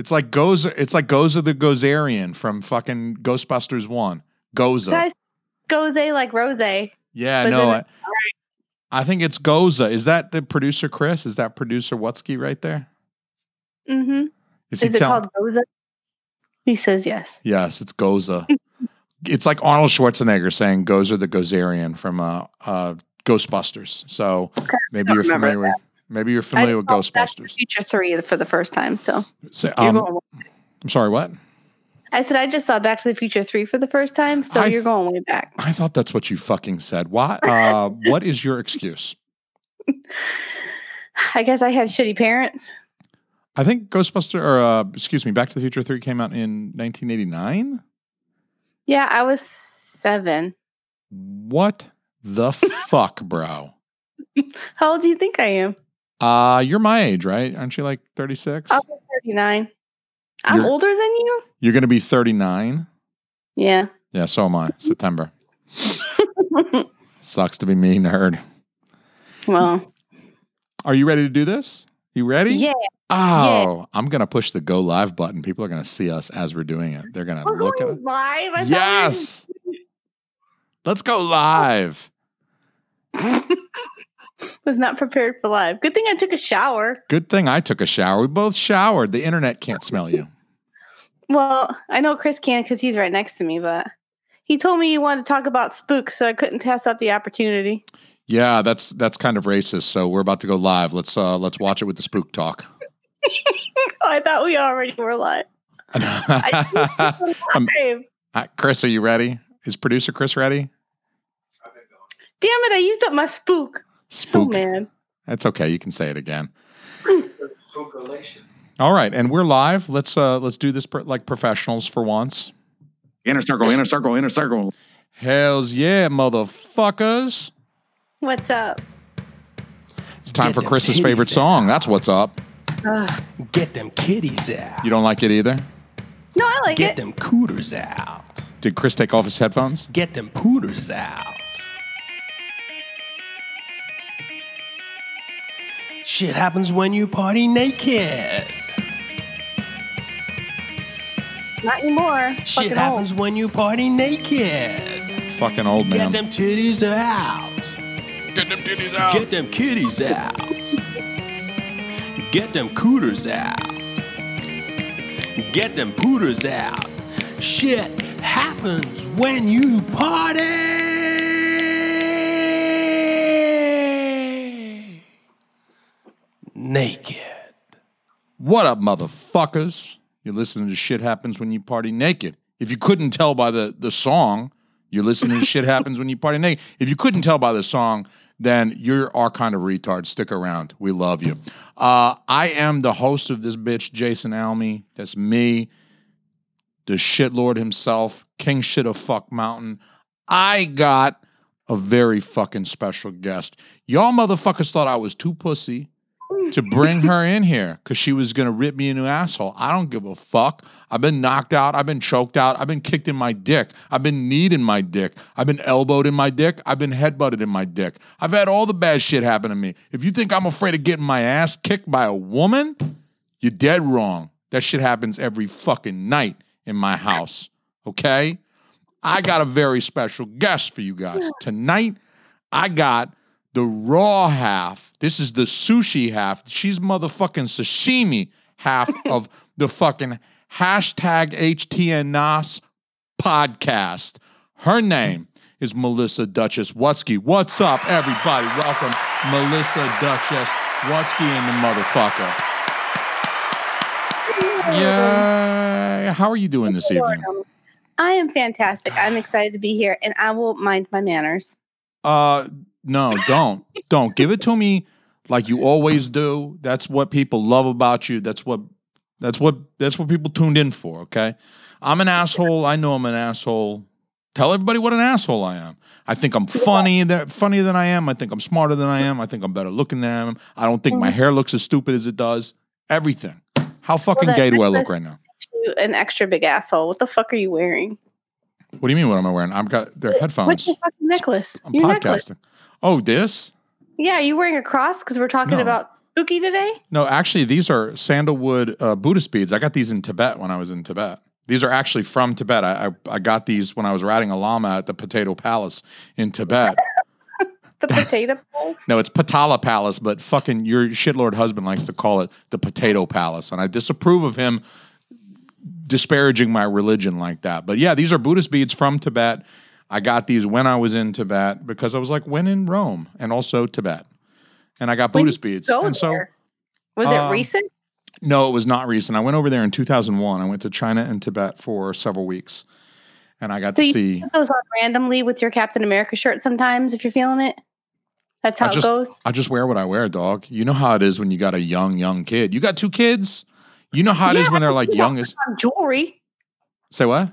It's like Goza. It's like Goza the Gozerian from fucking Ghostbusters One. Goza. So Goze like Rose. yeah, but no. I, I think it's Goza. Is that the producer Chris? Is that producer Wutsky right there? Mm-hmm. Is, Is it tell- called Goza? He says yes. Yes, it's Goza. it's like Arnold Schwarzenegger saying Goza the Gozerian from uh, uh, Ghostbusters. So maybe you're familiar with maybe you're familiar with just saw Back to the Ghostbusters. Future three for the first time. So So, um. I'm sorry, what? I said I just saw Back to the Future three for the first time. So I you're going way back. I thought that's what you fucking said. Why? Uh, what is your excuse? I guess I had shitty parents. I think Ghostbuster, or uh, excuse me, Back to the Future 3 came out in 1989. Yeah, I was seven. What the fuck, bro? How old do you think I am? Uh, you're my age, right? Aren't you like 36? I'm 39. I'm You're- older than you? You're going to be 39. Yeah. Yeah, so am I. September. Sucks to be me, nerd. well, Are you ready to do this? You ready? yeah. Oh, I'm going to push the go live button. People are going to see us as we're doing it. They're going to We're look at going it. live. I Yes. Let's go live. was not prepared for live. Good thing I took a shower. Good thing I took a shower. We both showered. The internet can't smell you. Well, I know Chris can because he's right next to me, but he told me he wanted to talk about spooks, so I couldn't pass up the opportunity. Yeah, that's that's kind of racist. So we're about to go live. Let's uh let's watch it with the spook talk. I thought we already were live. Uh, Chris, are you ready? Is producer Chris ready? Damn it, I used up my spook. So Spook. mad. That's okay. You can say it again. All right, and we're live. Let's uh let's do this per, like professionals for once. Inner circle, inner circle, inner circle. Hells yeah, motherfuckers! What's up? It's time Get for Chris's favorite out. song. That's what's up. Ugh. Get them kitties out. You don't like it either? No, I like Get it. Get them cooters out. Did Chris take off his headphones? Get them pooters out. Shit happens when you party naked. Not anymore. Shit Fucking happens old. when you party naked. Fucking old man. Get them titties out. Get them titties out. Get them kitties out. Get them cooters out. Get them pooters out. Shit happens when you party naked. What up, motherfuckers? You're listening to Shit Happens When You Party Naked. If you couldn't tell by the, the song, you're listening to Shit Happens When You Party Naked. If you couldn't tell by the song, then you're our kind of retard. Stick around. We love you. Uh, I am the host of this bitch, Jason Alme. That's me, the shit lord himself, King Shit of Fuck Mountain. I got a very fucking special guest. Y'all motherfuckers thought I was too pussy to bring her in here because she was gonna rip me a new asshole. I don't give a fuck. I've been knocked out. I've been choked out. I've been kicked in my dick. I've been kneed in my dick. I've been elbowed in my dick. I've been headbutted in my dick. I've had all the bad shit happen to me. If you think I'm afraid of getting my ass kicked by a woman, you're dead wrong. That shit happens every fucking night in my house. Okay? I got a very special guest for you guys. Tonight, I got the raw half. This is the sushi half. She's motherfucking sashimi half of the fucking hashtag HTNOS podcast. Her name is Melissa Duchess Wutsky. What's up, everybody? Welcome, Melissa Duchess Wutsky and the motherfucker. Yeah. How are you doing this evening? I am fantastic. I'm excited to be here, and I will mind my manners. Uh, no, don't, don't give it to me like you always do. That's what people love about you. That's what, that's what, that's what people tuned in for. Okay, I'm an asshole. I know I'm an asshole. Tell everybody what an asshole I am. I think I'm funny, that funnier than I am. I think I'm smarter than I am. I think I'm better looking than I am. I don't think my mm-hmm. hair looks as stupid as it does. Everything. How fucking that gay do I look right now? An extra big asshole. What the fuck are you wearing? What do you mean? What am I wearing? I've got their What's headphones. your fucking necklace? I'm your podcasting. necklace. Oh, this? Yeah, are you wearing a cross because we're talking No. about spooky today? No, actually, these are sandalwood uh, Buddhist beads. I got these in Tibet when I was in Tibet. These are actually from Tibet. I, I, I got these when I was riding a llama at the Potato Palace in Tibet. The potato bowl? No, it's Potala Palace, but fucking your shitlord husband likes to call it the Potato Palace, and I disapprove of him disparaging my religion like that. But yeah, these are Buddhist beads from Tibet. I got these when I was in Tibet because I was like, when in Rome, and also Tibet, and I got When Buddhist beads. And so, there. Was um, it recent? no, it was not recent. I went over there in 2001. I went to China and Tibet for several weeks, and I got So to you see. put those on randomly with your Captain America shirt sometimes if you're feeling it. That's I how it goes. I just wear what I wear, dog. You know how it is when you got a young, young kid. You got two kids. You know how it is Yeah, when they're like young as. Jewelry. Say what?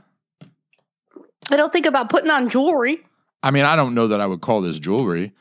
I don't think about putting on jewelry. I mean, I don't know that I would call this jewelry.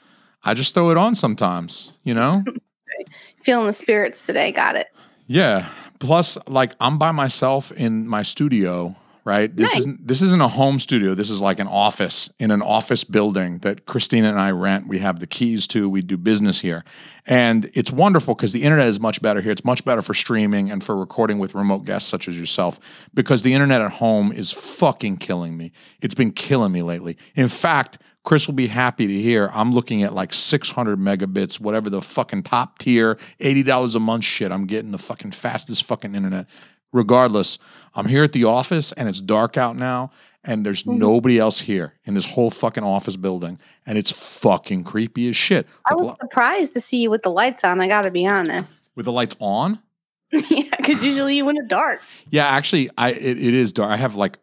I just throw it on sometimes, you know? Feeling the spirits today. Got it. yeah. Plus, like I'm by myself in my studio, right? This Nice. isn't this isn't a home studio. This is like an office in an office building that Christina and I rent. We have the keys to. We do business here. And it's wonderful because the internet is much better here. It's much better for streaming and for recording with remote guests such as yourself because the internet at home is fucking killing me. It's been killing me lately. In fact, Chris will be happy to hear I'm looking at like 600 megabits, whatever the fucking top tier, $80 a month shit. I'm getting the fucking fastest fucking internet. Regardless, I'm here at the office and it's dark out now and there's Mhm. nobody else here in this whole fucking office building and it's fucking creepy as shit. I was surprised to see you with the lights on. I got to be honest. with the lights on? yeah, because usually you in the dark. Yeah, actually, I it, it is dark. I have like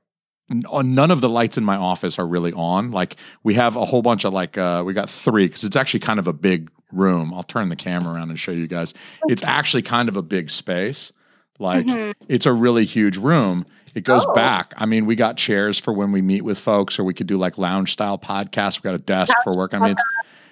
uh, none of the lights in my office are really on. Like we have a whole bunch of like uh, we got three because it's actually kind of a big room. I'll turn the camera around and show you guys. It's actually kind of a big space. Like Mhm. it's a really huge room. It goes Oh. back. I mean, we got chairs for when we meet with folks, or we could do like lounge style podcasts. We got a desk for work. I mean, it's,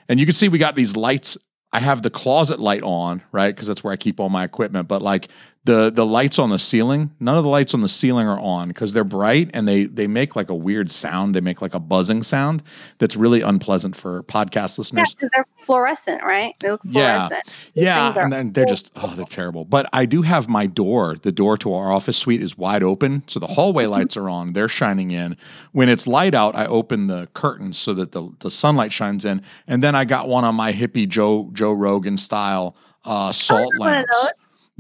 and you can see we got these lights. I have the closet light on, right? Because that's where I keep all my equipment. But like the the lights on the ceiling, none of the lights on the ceiling are on because they're bright and they they make like a weird sound. They make like a buzzing sound that's really unpleasant for podcast listeners Yeah, they're fluorescent, right? They look Yeah. fluorescent. These Yeah, and then they're just oh, they're terrible. But I do have my door. The door to our office suite is wide open, so the hallway Mm-hmm. lights are on. They're shining in. When it's light out, I open the curtains so that the the sunlight shines in. And then I got one on my hippie Joe Joe Rogan style uh, salt Oh, of lamps.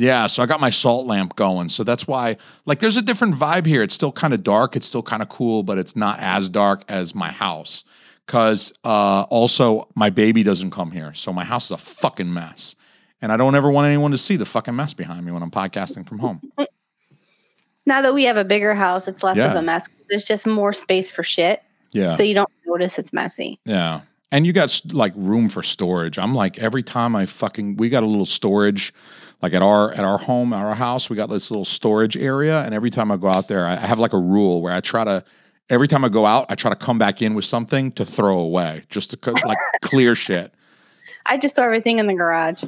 Yeah, so I got my salt lamp going. So that's why, like, there's a different vibe here. It's still kind of dark. It's still kind of cool, but it's not as dark as my house. Because uh, also, my baby doesn't come here. So my house is a fucking mess. And I don't ever want anyone to see the fucking mess behind me when I'm podcasting from home. Now that we have a bigger house, it's less of a mess. There's just more space for shit. Yeah. So you don't notice it's messy. Yeah. And you got like room for storage. I'm like every time I fucking we got a little storage like at our at our home, our house, we got this little storage area and every time I go out there, I have like a rule where I try to every time I go out, I try to come back in with something to throw away, just to like clear shit. I just throw everything in the garage.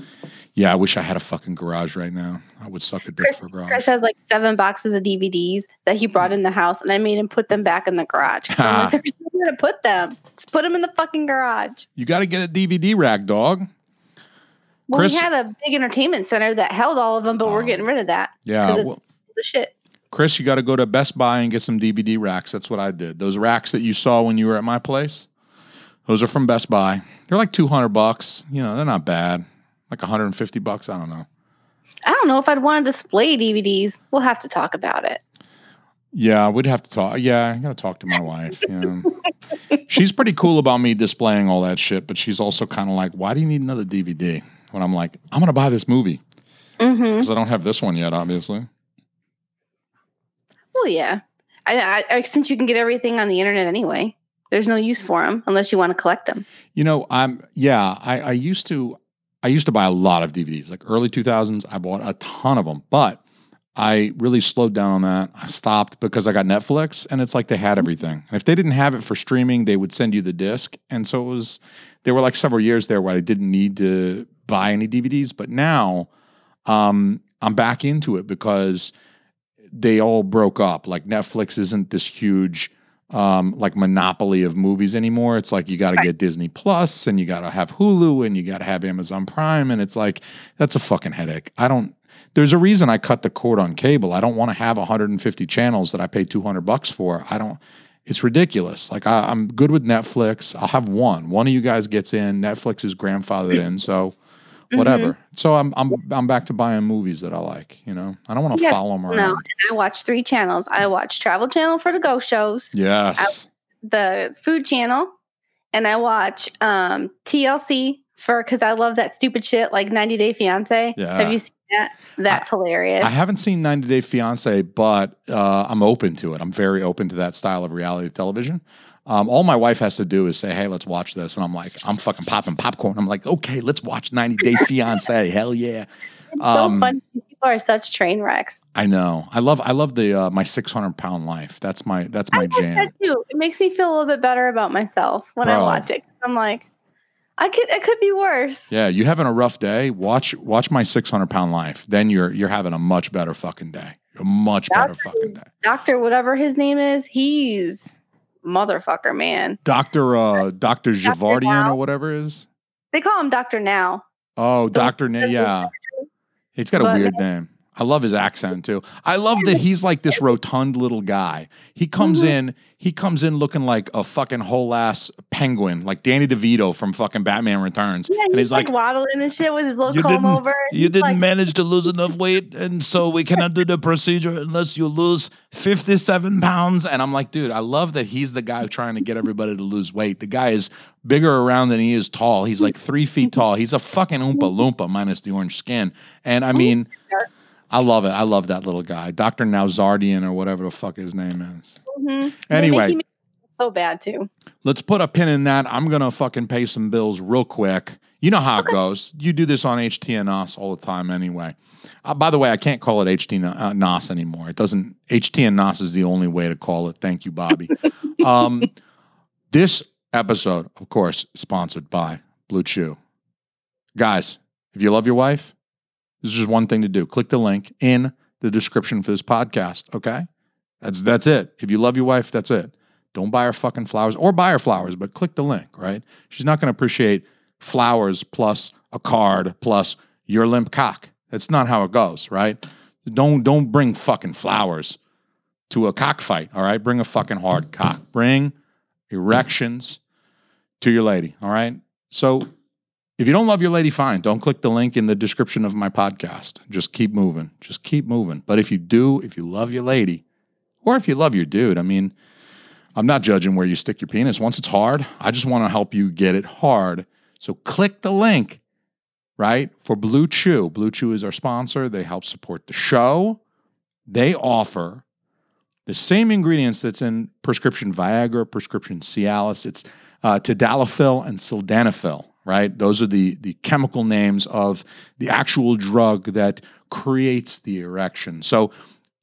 Yeah, I wish I had a fucking garage right now. I would suck a dick for a garage. Chris has like seven boxes of DVDs that he brought hmm. in the house, and I made him put them back in the garage. I'm like, there's nowhere to put them. Just put them in the fucking garage. You got to get a DVD rack, dog. Well, Chris- we had a big entertainment center that held all of them, but Oh. we're getting rid of that. Yeah, well- the shit. Chris, you got to go to Best Buy and get some DVD racks. That's what I did. Those racks that you saw when you were at my place, those are from Best Buy. They're like 200 bucks. You know, they're not bad. Like 150 bucks. I don't know. I don't know if I'd want to display DVDs. We'll have to talk about it. Yeah, we'd have to talk. Yeah, I got to talk to my wife. Yeah. she's pretty cool about me displaying all that shit, but she's also kind of like, why do you need another DVD? When I'm like, I'm going to buy this movie mm-hmm. because I don't have this one yet, obviously. Well, yeah. I, I, I since you can get everything on the internet anyway, there's no use for them unless you want to collect them. You know, I'm yeah. I, I used to I used to buy a lot of DVDs. Like early 2000s, I bought a ton of them, but I really slowed down on that. I stopped because I got Netflix, and it's like they had mm-hmm. everything. And if they didn't have it for streaming, they would send you the disc. And so it was. There were like several years there where I didn't need to buy any DVDs, but now um, I'm back into it because they all broke up. Like Netflix isn't this huge um, like monopoly of movies anymore. It's like you got to get Disney Plus and you got to have Hulu and you got to have Amazon Prime, and it's like that's a fucking headache. I don't. There's a reason I cut the cord on cable. I don't want to have 150 channels that I pay 200 bucks for. I don't. It's ridiculous. Like I, I'm good with Netflix. I'll have one. One of you guys gets in. Netflix is grandfathered in, so whatever. So I'm I'm I'm back to buying movies that I like. You know, I don't want to Yeah, follow them around. No, and I watch three channels. I watch Travel Channel for the Go shows, Yes. the Food Channel, and I watch um, TLC for because I love that stupid shit like 90 Day Fiance. Yeah. Have you seen that? That's hilarious. I haven't seen 90 Day Fiance, but uh, I'm open to it. I'm very open to that style of reality television. Um, all my wife has to do is say, "Hey, let's watch this," and I'm like, "I'm fucking popping popcorn." I'm like, "Okay, let's watch 90 Day Fiance." Hell yeah! Um, so funny. People are such train wrecks. I know. I love. I love the uh, my 600 pound life. That's my. That's my watch jam. that too. It makes me feel a little bit better about myself when I watch it. I'm like, I could. It could be worse. Yeah, you having a rough day? Watch watch my 600 pound life. Then you're you're having a much better fucking day. A much better fucking day. Doctor, whatever his name is, he's motherfucker, man. Doctor uh Doctor Javardian or whatever it is. They call him Doctor now. Oh, Doctor. Now, yeah. He's got a But- weird name. I love his accent too. I love that he's like this rotund little guy. He comes Mhm. in, he comes in looking like a fucking whole ass penguin, like Danny DeVito from fucking Batman Returns. Yeah, and he's like, waddling and shit with his little You comb didn't- over. You didn't like, manage to lose enough weight, and so we cannot do the procedure unless you lose 57 pounds. and I'm like, dude, I love that he's the guy trying to get everybody to lose weight. The guy is bigger around than he is tall. He's like three feet tall. He's a fucking Oompa Loompa minus the orange skin. And I mean, I love it. I love that little guy, Doctor Nauzardian or whatever the fuck his name is. mhm. Anyway. so bad too. Let's put a pin in that. I'm gonna fucking pay some bills real quick. You know how it goes. You do this on HTNOS all the time anyway. Uh, by the way, I can't call it HTNOS anymore. It doesn't. HTNOS is the only way to call it. Thank you, Bobby. um, this episode, of course, sponsored by BlueChew. Guys, if you love your wife, there's just one thing to do. Click the link in the description for this podcast. Okay, that's that's it. If you love your wife, that's it. Don't buy her fucking flowers or buy her flowers, but click the link, right? She's not going to appreciate flowers plus a card plus your limp cock. That's not how it goes, right? Don't don't bring fucking flowers to a cockfight, all right? Bring a fucking hard cock. Bring erections to your lady, all right? So if you don't love your lady, fine. Don't click the link in the description of my podcast. Just keep moving. Just keep moving. But if you do, if you love your lady, or if you love your dude, I mean, I'm not judging where you stick your penis. Once it's hard, I just want to help you get it hard. So click the link, right? For BlueChew. Blue Chew is our sponsor. They help support the show. They offer the same ingredients that's in prescription Viagra, prescription Cialis. It's uh, tadalafil and sildenafil, right? Those are the the chemical names of the actual drug that creates the erection. So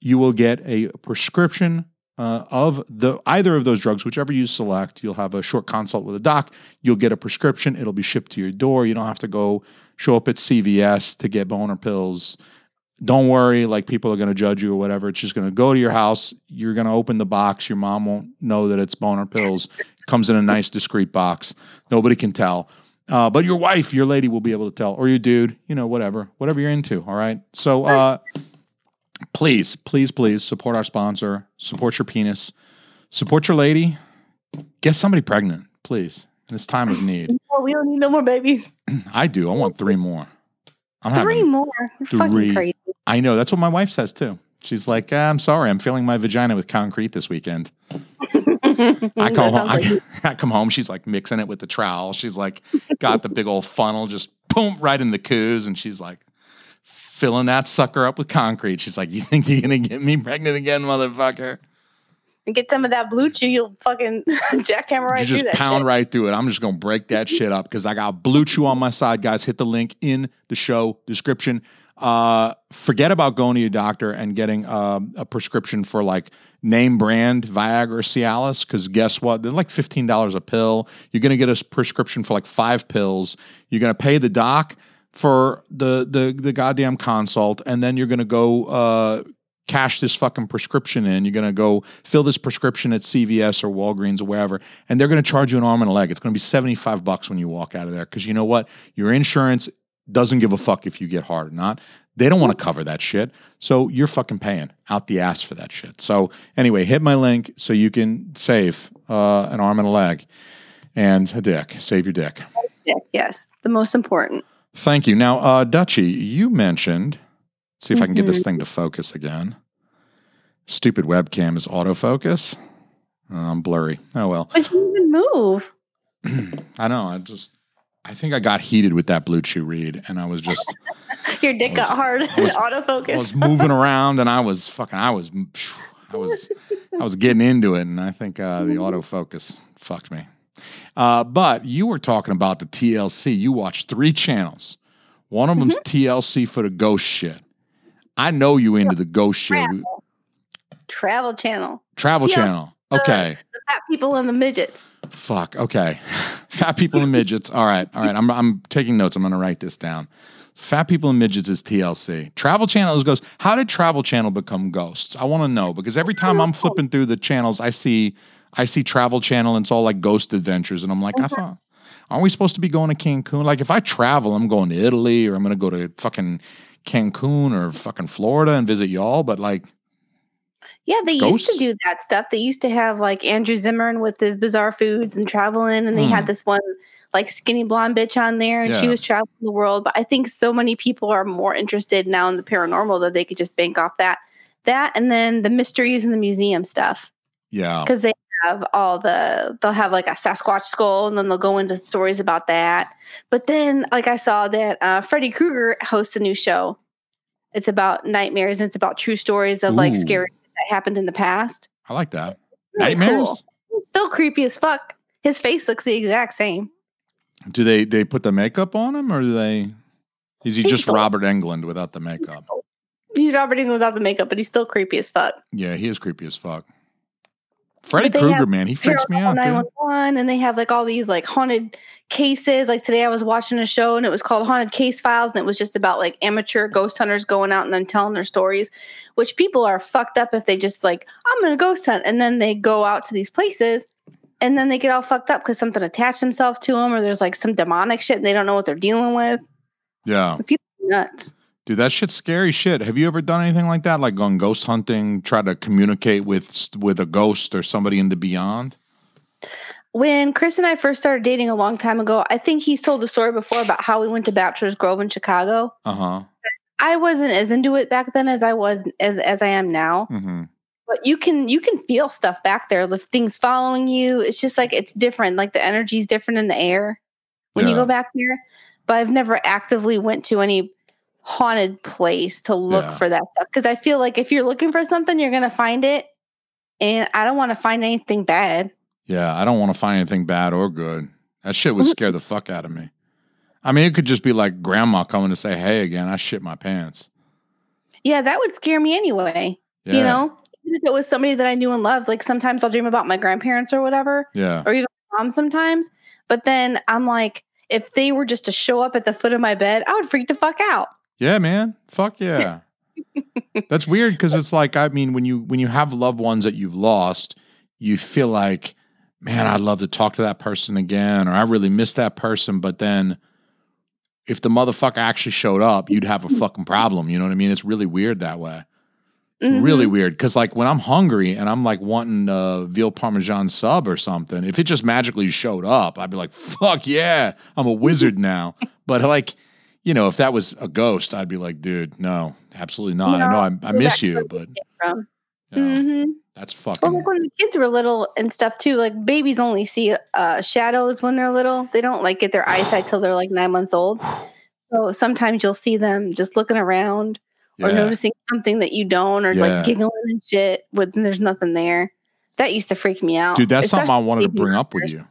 you will get a prescription uh, of the either of those drugs, whichever you select. You'll have a short consult with a doc. You'll get a prescription. It'll be shipped to your door. You don't have to go show up at CVS to get boner pills. Don't worry, like people are going to judge you or whatever. It's just going to go to your house. You're going to open the box. Your mom won't know that it's boner pills. It comes in a nice, discreet box. Nobody can tell. Uh, but your wife, your lady will be able to tell, or your dude, you know, whatever, whatever you're into. All right. So, uh, please, please, please support our sponsor, support your penis, support your lady, get somebody pregnant, please. In this time of need. Oh, we don't need no more babies. I do. I want three more. I'm Three more. You're three. fucking crazy. I know. That's what my wife says too. She's like, "Ah, I'm sorry. I'm filling my vagina with concrete this weekend. I come home. I, I come home. She's like mixing it with the trowel. She's like, got the big old funnel, just boom, right in the coos, and she's like, filling that sucker up with concrete. She's like, "You think you're gonna get me pregnant again, motherfucker?" And get some of that BlueChew, you'll fucking jackhammer right you just pound shit. right through it. I'm just gonna break that shit up because I got BlueChew on my side, guys. Hit the link in the show description. Uh, forget about going to your doctor and getting um, a prescription for like name brand Viagra or Cialis because guess what? They're like fifteen dollars a pill. You're gonna get a prescription for like five pills. You're gonna pay the doc for the the the goddamn consult, and then you're gonna go uh, cash this fucking prescription in. You're gonna go fill this prescription at CVS or Walgreens or wherever, and they're gonna charge you an arm and a leg. It's gonna be 75 bucks when you walk out of there. Cause you know what? Your insurance doesn't give a fuck if you get hard or not. They don't want to cover that shit. So you're fucking paying out the ass for that shit. So anyway, hit my link so you can save uh, an arm and a leg and a dick. Save your dick. Yes, the most important. Thank you. Now, uh, Dutchie, you mentioned, see if I can get this thing to focus again. Stupid webcam is autofocus. I'm blurry. Oh well. But you even move. I know. I just, I think I got heated with that BlueChew read, and I was just, Your dick I got hard. I was- Autofocus. I was moving around, and I was fucking, I was, I was, I was getting into it, and I think uh, the autofocus fucked me. Uh, but you were talking about the TLC. You watched three channels. One of them's TLC for the ghost shit. I know you into the ghost shit. Travel. Travel channel. Travel TL channel. Okay. The fat people and the midgets. Fuck. Okay. Fat people and midgets. All right. All right. I'm I'm taking notes. I'm gonna write this down. So fat people and midgets is TLC. Travel channel is ghosts. How did Travel Channel become ghosts? I want to know because every time I'm flipping through the channels, I see I see Travel Channel and it's all like ghost adventures, and I'm like, I uh-huh. thought, aren't we supposed to be going to Cancun? Like, if I travel, I'm going to Italy or I'm gonna go to fucking Cancun or fucking Florida and visit y'all. But like, Yeah, they used to do that stuff. They used to have like Andrew Zimmern with his bizarre foods and traveling, and they Hmm. had this one like skinny blonde bitch on there, and she was traveling the world. But I think so many people are more interested now in the paranormal that they could just bank off that, that, and then the mysteries and the museum stuff yeah, because they have all the they'll have like a Sasquatch skull, and then they'll go into stories about that. But then, like I saw that uh, Freddy Krueger hosts a new show. It's about nightmares and it's about true stories of like scary that happened in the past. I like that. Really Nightmares. cool. Still creepy as fuck. His face looks the exact same. Do they they put the makeup on him or do they? Is he He's just still- Robert Englund without the makeup? He's Robert Englund without the makeup, but he's still creepy as fuck. Yeah, he is creepy as fuck. Freddy Krueger, man, he freaks me out, dude. 911, and they have like all these like haunted cases. Like today, I was watching a show and it was called Haunted Case Files, and it was just about like amateur ghost hunters going out and then telling their stories. Which people are fucked up if they just like I'm gonna ghost hunt, and then they go out to these places. And then they get all fucked up because something attached themselves to them, or there's like some demonic shit and they don't know what they're dealing with. Yeah, People are nuts. dude, that shit's scary shit. Have you ever done anything like that? Like gone ghost hunting, try to communicate with with a ghost or somebody in the beyond? When Chris and I first started dating a long time ago, I think he's told the story before about how we went to Bachelor's Grove in Chicago. Uh huh. I wasn't as into it back then as I was as as I am now. hmm But you can you can feel stuff back there. The things following you. It's just like it's different. Like the energy's different in the air when you go back there. But I've never actively went to any haunted place to look Yeah. for that stuff because I feel like if you're looking for something, you're gonna find it, and I don't want to find anything bad. Yeah, I don't want to find anything bad or good. That shit would mm-hmm. scare the fuck out of me. I mean, it could just be like grandma coming to say hey again. I shit my pants. Yeah, that would scare me anyway. Yeah. You know, even if it was somebody that I knew and loved, like sometimes I'll dream about my grandparents or whatever, Yeah. or even my mom sometimes. But then I'm like, if they were just to show up at the foot of my bed, I would freak the fuck out. Yeah, man. Fuck yeah. That's weird because it's like I mean when you when you have loved ones that you've lost, you feel like, man, I'd love to talk to that person again, or I really miss that person. But then if the motherfucker actually showed up, you'd have a fucking problem. You know what I mean? It's really weird that way. Mhm. Really weird. Cause like when I'm hungry and I'm like wanting a veal parmesan sub or something, if it just magically showed up, I'd be like, fuck yeah, I'm a wizard now. but like, you know, if that was a ghost, I'd be like, dude, no, absolutely not. I know I, I miss you, but from. You know, Mhm. that's Well, fucking like when the kids were little and stuff too, like babies only see uh, shadows when they're little. They don't like get their eyesight till they're like nine months old. So sometimes you'll see them just looking around or yeah. noticing something that you don't, or Yeah. like giggling and shit when there's nothing there. That used to freak me out. Dude, that's something I wanted to bring up with you.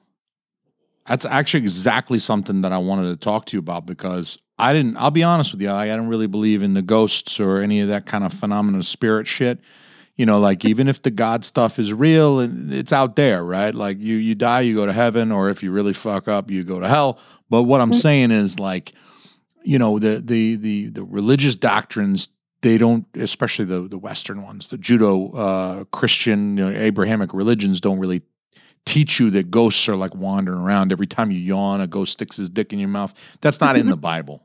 That's actually exactly something that I wanted to talk to you about because I didn't, I'll be honest with you, I, I don't really believe in the ghosts or any of that kind of phenomenal spirit shit. You know, like even if the God stuff is real, and it's out there, right? Like you, you die, you go to heaven, or if you really fuck up, you go to hell. But what I'm Mhm. saying is like, you know, the the the the religious doctrines they don't, especially the the Western ones, the Judo uh, Christian you know, Abrahamic religions don't really teach you that ghosts are like wandering around. Every time you yawn, a ghost sticks his dick in your mouth. That's not in the Bible.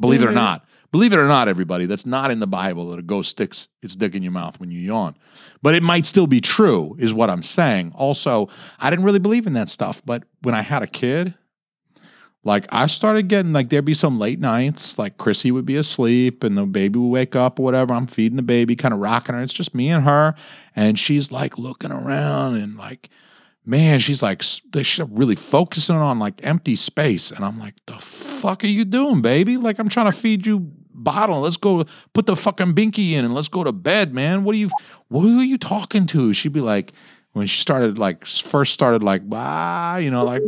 Believe it or Mhm. not. Believe it or not, everybody, that's not in the Bible that a ghost sticks its dick in your mouth when you yawn. But it might still be true, is what I'm saying. Also, I didn't really believe in that stuff. But when I had a kid, like I started getting like there'd be some late nights, like Chrissy would be asleep and the baby would wake up or whatever. I'm feeding the baby, kind of rocking her. It's just me and her. And she's like looking around and like, man, she's like, she's really focusing on like empty space. And I'm like, the fuck are you doing, baby? Like, I'm trying to feed you bottle. Let's go put the fucking binky in and let's go to bed, man. What are you, who are you talking to? She'd be like, when she started like first started like, bah, you know, like,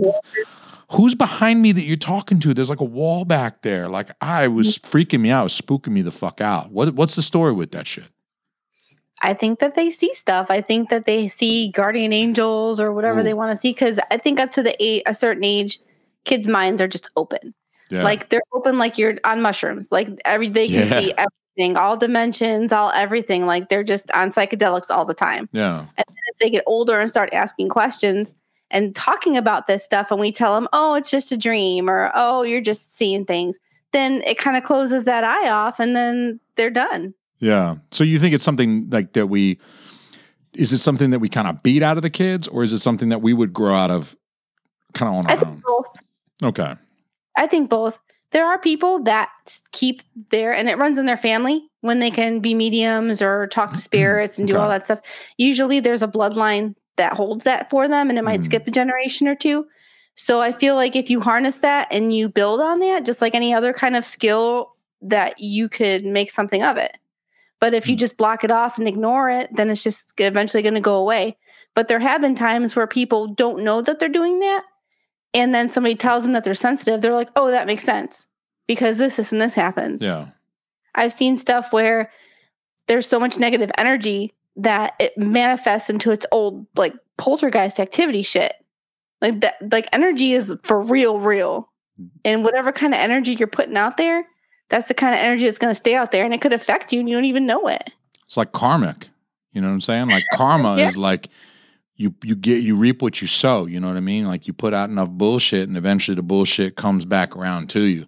who's behind me that you're talking to? There's like a wall back there. Like, I was freaking me out, spooking me the fuck out. What, what's the story with that shit? I think that they see stuff. I think that they see guardian angels or whatever Ooh. they want to see. Because I think up to the eight, a certain age, kids' minds are just open. Yeah. Like they're open, like you're on mushrooms. Like every they can Yeah. see everything, all dimensions, all everything. Like they're just on psychedelics all the time. yeah. as they get older and start asking questions and talking about this stuff, and we tell them, "Oh, it's just a dream," or "Oh, you're just seeing things," then it kind of closes that eye off, and then they're done. Yeah. So you think it's something like that we is it something that we kind of beat out of the kids or is it something that we would grow out of kind of on I our own? both. Okay. I think both. There are people that keep their, and it runs in their family when they can be mediums or talk to spirits and do all that stuff. Usually there's a bloodline that holds that for them and it might Mm. skip a generation or two. So I feel like if you harness that and you build on that, just like any other kind of skill, that you could make something of it. But if you Mm. just block it off and ignore it, then it's just eventually going to go away. But there have been times where people don't know that they're doing that and then somebody tells them that they're sensitive, they're like, oh, that makes sense because this, this, and this happens. Yeah. I've seen stuff where there's so much negative energy that it manifests into its old like poltergeist activity shit. Like that, like energy is for real, real. Mm-hmm. And whatever kind of energy you're putting out there, that's the kind of energy that's going to stay out there and it could affect you and you don't even know it. It's like karmic. You know what I'm saying? Like karma Yeah. is like you you get you reap what you sow, you know what I mean? Like you put out enough bullshit and eventually the bullshit comes back around to you.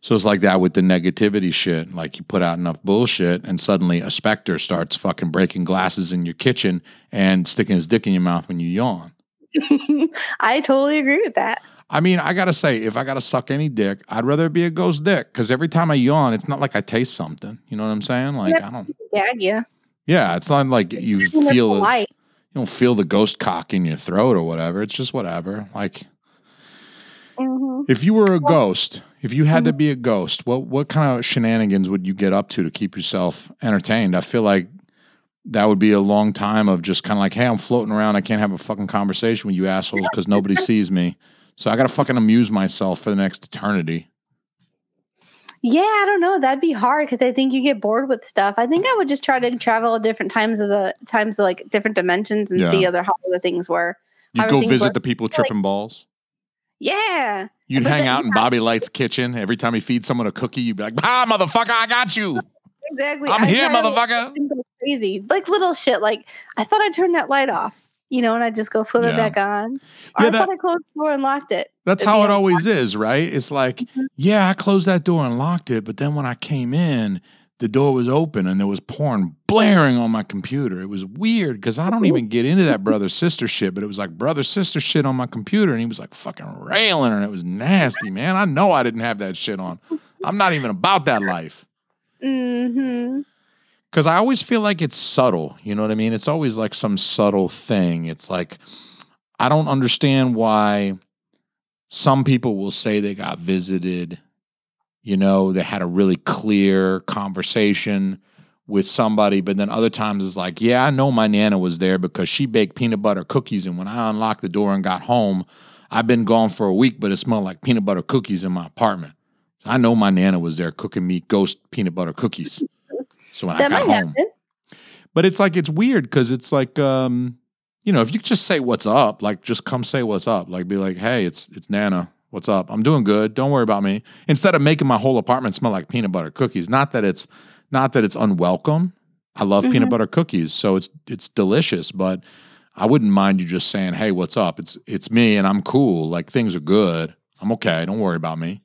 So it's like that with the negativity shit. Like you put out enough bullshit and suddenly a specter starts fucking breaking glasses in your kitchen and sticking his dick in your mouth when you yawn. I totally agree with that. I mean, I gotta say, if I gotta suck any dick, I'd rather it be a ghost dick because every time I yawn, it's not like I taste something. You know what I'm saying? Like I don't. Yeah, you. Yeah, it's not like you feel polite. Don't feel the ghost cock in your throat or whatever. It's just whatever. Like Mhm. if you were a ghost, if you had to be a ghost, what what kind of shenanigans would you get up to to keep yourself entertained? I feel like that would be a long time of just kind of like, hey, I'm floating around. I can't have a fucking conversation with you assholes because nobody sees me. So I got to fucking amuse myself for the next eternity. Yeah, I don't know. That'd be hard because I think you get bored with stuff. I think I would just try to travel at different times of the times of like different dimensions and see other how other things were. You go visit work. the people tripping balls. Yeah. You'd But hang then- out in Bobby Light's kitchen. Every time he feeds someone a cookie, you'd be like, "Ah, motherfucker, I got you. Exactly. I'm I here, motherfucker." Crazy. Like little shit. Like I thought I turned that light off. You know, and I just go flip Yeah. it back on. Or Yeah, I that- thought I closed the door and locked it. That's It'd how it always is, right? It's like, Mhm. yeah, I closed that door and locked it, but then when I came in, the door was open and there was porn blaring on my computer. It was weird because I don't even get into that brother sister shit, but it was like brother sister shit on my computer, and he was like fucking railing, her, and it was nasty, man. I know I didn't have that shit on. I'm not even about that life. Mm-hmm. Because I always feel like it's subtle. You know what I mean? It's always like some subtle thing. It's like I don't understand why some people will say they got visited. You know, they had a really clear conversation with somebody, but then other times it's like, yeah, I know my nana was there because she baked peanut butter cookies, and when I unlocked the door and got home, I've been gone for a week, but it smelled like peanut butter cookies in my apartment. So I know my nana was there cooking me ghost peanut butter cookies. So when I That got might home, happen. but it's like it's weird because it's like um, you know, if you just say what's up, like just come say what's up, like be like, hey, it's it's Nana, what's up? I'm doing good. Don't worry about me. Instead of making my whole apartment smell like peanut butter cookies. Not that it's Not that it's unwelcome. I love peanut Mhm. butter cookies, so it's it's delicious, but I wouldn't mind you just saying, "Hey, what's up?" It's it's me and I'm cool. Like things are good. I'm okay. Don't worry about me.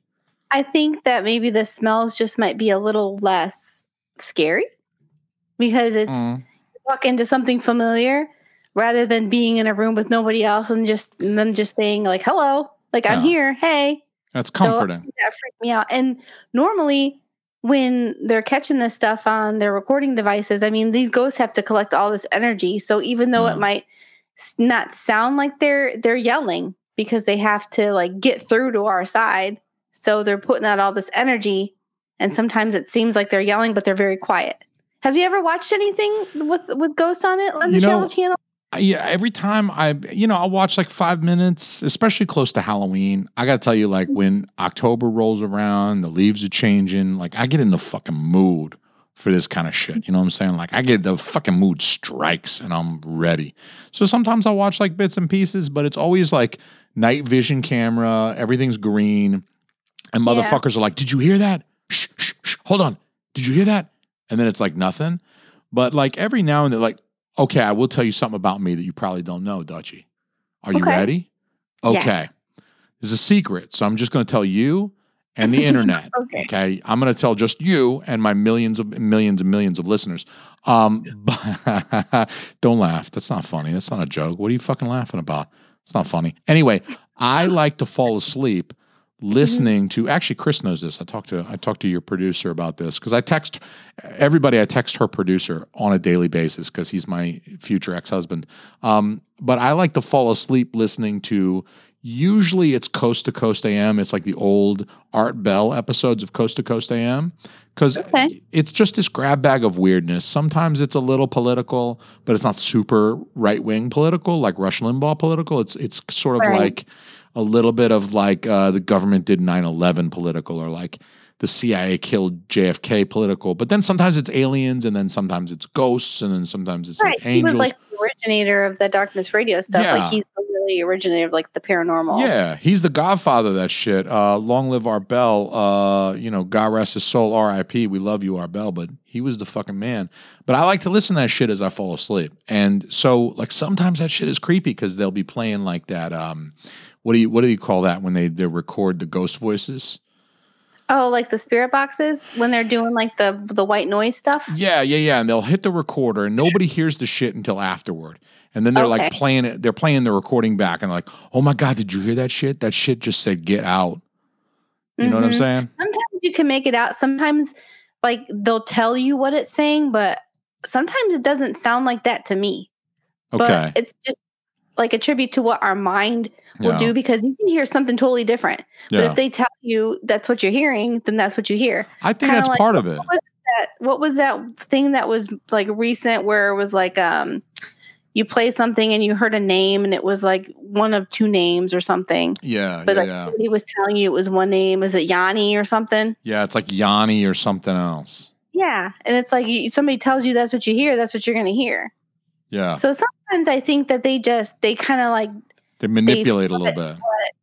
I think that maybe the smells just might be a little less scary because it's Mm. walk into something familiar rather than being in a room with nobody else and just and them just saying like hello, like I'm here, hey. That's So, comforting. that freaked me out. And normally, when they're catching this stuff on their recording devices, I mean, these ghosts have to collect all this energy. So even though Yeah. it might not sound like they're they're yelling because they have to like get through to our side, so they're putting out all this energy. And sometimes it seems like they're yelling, but they're very quiet. Have you ever watched anything with with ghosts on it on the You know, Channel? Yeah, every time I, you know, I'll watch like five minutes, especially close to Halloween. I got to tell you, like mm-hmm. when October rolls around, the leaves are changing, like I get in the fucking mood for this kind of shit. You know what I'm saying? Like I get the fucking mood strikes and I'm ready. So sometimes I'll watch like bits and pieces, but it's always like night vision camera, everything's green. And Yeah. motherfuckers are like, Did you hear that? Shh, shh, shh, hold on. Did you hear that? And then it's like nothing. But like every now and then, like, okay, I will tell you something about me that you probably don't know, Dutchie. Are you Okay. ready? Yes. Okay. There's a secret. So I'm just going to tell you and the internet. Okay. Okay. I'm going to tell just you and my millions of millions and millions of listeners. Um, but don't laugh. That's not funny. That's not a joke. What are you fucking laughing about? It's not funny. Anyway, I like to fall asleep listening to actually Chris knows this. I talked to I talked to your producer about this because I text everybody I text her producer on a daily basis because he's my future ex-husband. Um, but I like to fall asleep listening to usually it's Coast to Coast AM. It's like the old Art Bell episodes of Coast to Coast AM. Because Okay. it's just this grab bag of weirdness. Sometimes it's a little political, but it's not super right wing political, like Rush Limbaugh political. It's it's sort of Right. like a little bit of like uh, the government did 9-11 political or like the cia killed jfk political but then sometimes it's aliens and then sometimes it's ghosts and then sometimes it's Right. like He was like the originator of the darkness radio stuff. Yeah. Like he's the really originator of like the paranormal. yeah he's the godfather of that shit uh, long live Art Bell uh, you know god rest his soul rip we love you Art Bell but he was the fucking man but i like to listen to that shit as i fall asleep and so like sometimes that shit is creepy because they'll be playing like that um, what do you what do you call that when they they record the ghost voices Oh, like the spirit boxes when they're doing like the the white noise stuff. Yeah, yeah, yeah. And they'll hit the recorder and nobody hears the shit until afterward. And then they're like playing it, they're playing the recording back and like, oh my God, did you hear that shit? That shit just said get out. You know what I'm Mhm. saying? Sometimes you can make it out. Sometimes like they'll tell you what it's saying, but sometimes it doesn't sound like that to me. Okay. But it's just like a tribute to what our mind will yeah. do because you can hear something totally different. But if they tell you that's what you're hearing, then that's what you hear. I think kinda that's like- part of it. That what was that thing that was like recent where it was like um you play something and you heard a name and it was like one of two names or something. Yeah, But yeah, like yeah. he was telling you it was one name. Is it Yanni or something? Yeah, it's like Yanni or something else. Yeah, and it's like you, somebody tells you that's what you hear. That's what you're going to hear. Yeah. So sometimes I think that they just they kind of like They manipulate a little bit.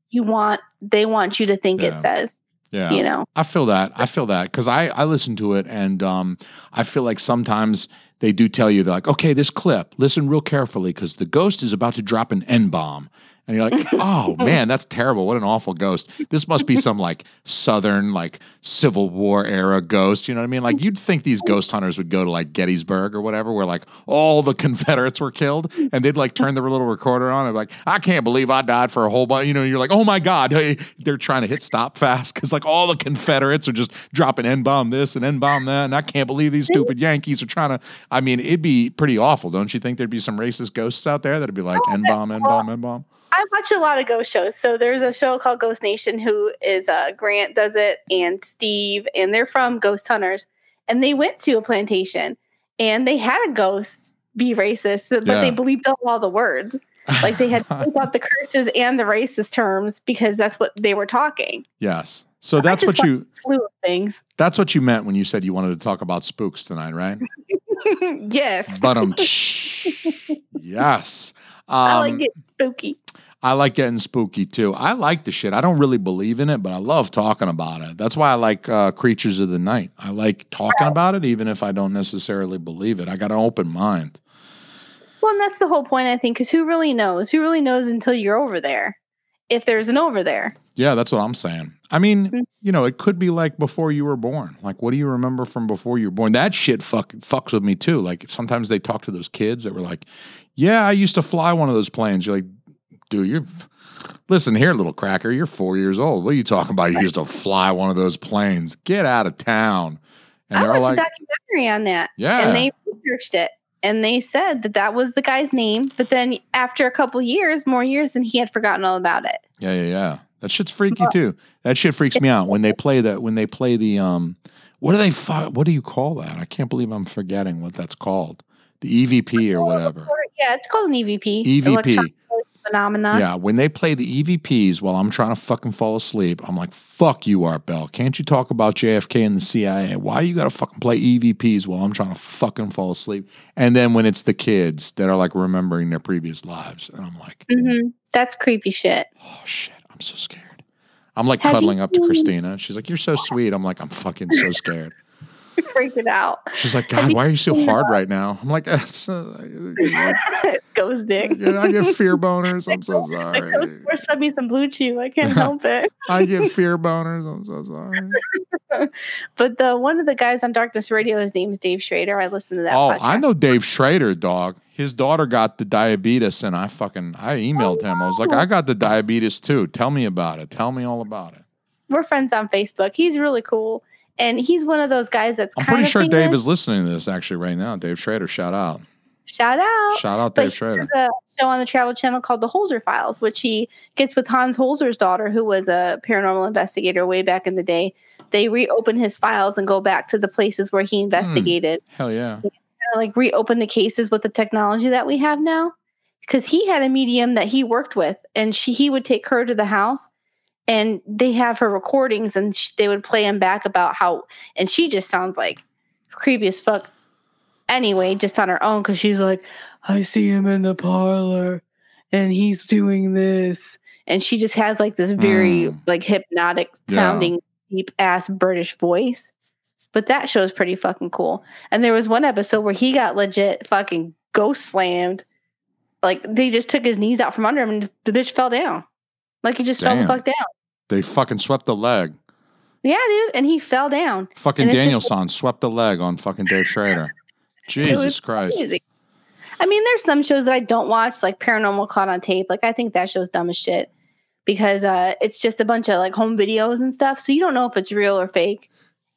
you want they want you to think it says. Yeah. You know. I feel that. I feel that because I I listen to it and um I feel like sometimes they do tell you they're like, okay, this clip, listen real carefully because the ghost is about to drop an N bomb. And you're like, oh man, that's terrible. What an awful ghost. This must be some like Southern, like Civil War era ghost. You know what I mean? Like you'd think these ghost hunters would go to like Gettysburg or whatever, where like all the Confederates were killed and they'd like turn the little recorder on and be like, I can't believe I died for a whole bunch. You know, you're like, oh my God. Hey, they're trying to hit stop fast because like all the Confederates are just dropping N bomb this and N bomb that. And I can't believe these stupid Yankees are trying to. I mean, it'd be pretty awful. Don't you think there'd be some racist ghosts out there that'd be like N bomb, N bomb, N bomb? I watch a lot of ghost shows. So there's a show called Ghost Nation who is uh Grant does it and Steve and they're from Ghost Hunters and they went to a plantation and they had a ghost be racist, but Yeah. they believed all the words. Like they had out the curses and the racist terms because that's what they were talking. yes. So I that's what you a slew of things. that's what you meant when you said you wanted to talk about spooks tonight, right? yes. But um, yes. Um, I like getting spooky. I like getting spooky too. I like the shit. I don't really believe in it, but I love talking about it. That's why I like uh, Creatures of the Night. I like talking about it, even if I don't necessarily believe it. I got an open mind. Well, and that's the whole point, I think, because who really knows? Who really knows until you're over there? If there's an over there. Yeah, that's what I'm saying. I mean, Mm. you know, it could be like before you were born. Like, what do you remember from before you were born? That shit fuck fucks with me too. Like, sometimes they talk to those kids that were like, "Yeah, I used to fly one of those planes." You're like, "Dude, you're." Listen here, little cracker. You're four years old. What are you talking about? You used to fly one of those planes. Get out of town. And I they're watched like, a documentary on that. "Yeah, And they researched it. And they said that that was the guy's name. But then after a couple years, more years, and he had forgotten all about it. Yeah, yeah, yeah. That shit's freaky too. That shit freaks me out when they play that. When they play the um, what do they? What do you call that? I can't believe I'm forgetting what that's called. The EVP or whatever. Yeah, it's called an EVP. EVP. Phenomena. Yeah, when they play the EVPs while I'm trying to fucking fall asleep, I'm like, "Fuck you, Art Bell. Can't you talk about JFK and the CIA? Why you gotta fucking play EVPs while I'm trying to fucking fall asleep?" And then when it's the kids that are like remembering their previous lives, and I'm like, hmm That's creepy shit. Oh shit, I'm so scared. I'm like Have you cuddling up to Christina. She's like, "You're so sweet." I'm like, "I'm fucking so scared." Freaking out. She's like, "God, why are you so hard right now?" I'm like, "It's, uh, Ghost dick. yeah, "I get fear boners. I'm so sorry. ghost or sent me some BlueChew. I can't help it. I get fear boners. I'm so sorry." But the one of the guys on Darkness Radio, his name's Dave Schrader. I listen to that. Oh, podcast. I know Dave Schrader, dog. His daughter got the diabetes, and I fucking I emailed him. I was like, "I got the diabetes too. Tell me about it. Tell me all about it." We're friends on Facebook. He's really cool, and he's one of those guys that's I'm pretty sure famous. Dave is listening to this actually right now. Dave Schrader, shout out, Shout out. shout out Dave he Schrader. has a show on the Travel Channel called The Holzer Files, which he gets with Hans Holzer's daughter, who was a paranormal investigator way back in the day. They reopen his files and go back to the places where Hmm. he investigated, Hell yeah. kind of like reopen the cases with the technology that we have now. Because he had a medium that he worked with, and she he would take her to the house, and they have her recordings, and sh- they would play him back about how, and she just sounds like creepy as fuck. Anyway, just on her own, because she's like, I see him in the parlor, and he's doing this, and she just has like this very Mm. like hypnotic Yeah. sounding deep ass British voice. But that show show's pretty fucking cool. And there was one episode where he got legit fucking ghost slammed. Like they just took his knees out from under him and the bitch fell down. Like he just fell the fuck down. They fucking swept the leg. Yeah, dude. And he fell down. Fucking it's just- Danielson swept the leg on fucking Dave Schrader. Jesus Christ. Crazy. I mean, there's some shows that I don't watch, like Paranormal Caught on Tape. Like I think that show's dumb as shit because uh, it's just a bunch of like home videos and stuff. So you don't know if it's real or fake.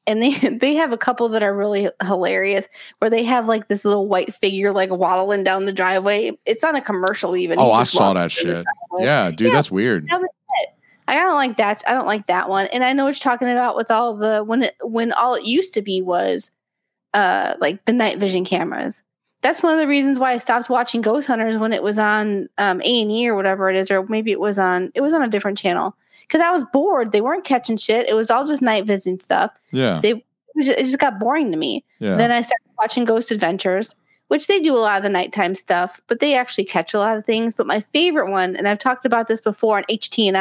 And they they have a couple that are really hilarious where they have like this little white figure like waddling down the driveway. It's on a commercial even. Oh, I saw that shit. Yeah, dude, Yeah. that's weird. I don't like that. I don't like that one. And I know what you're talking about with all the when it, when all it used to be was uh like the night vision cameras. That's one of the reasons why I stopped watching Ghost Hunters when it was on um A and E or whatever it is, or maybe it was on it was on a different channel because I was bored. They weren't catching shit. It was all just night vision stuff. Yeah, they it just, got boring to me. Yeah. Then I started watching Ghost Adventures, which they do a lot of the nighttime stuff, but they actually catch a lot of things. But my favorite one, and I've talked about this before on HT and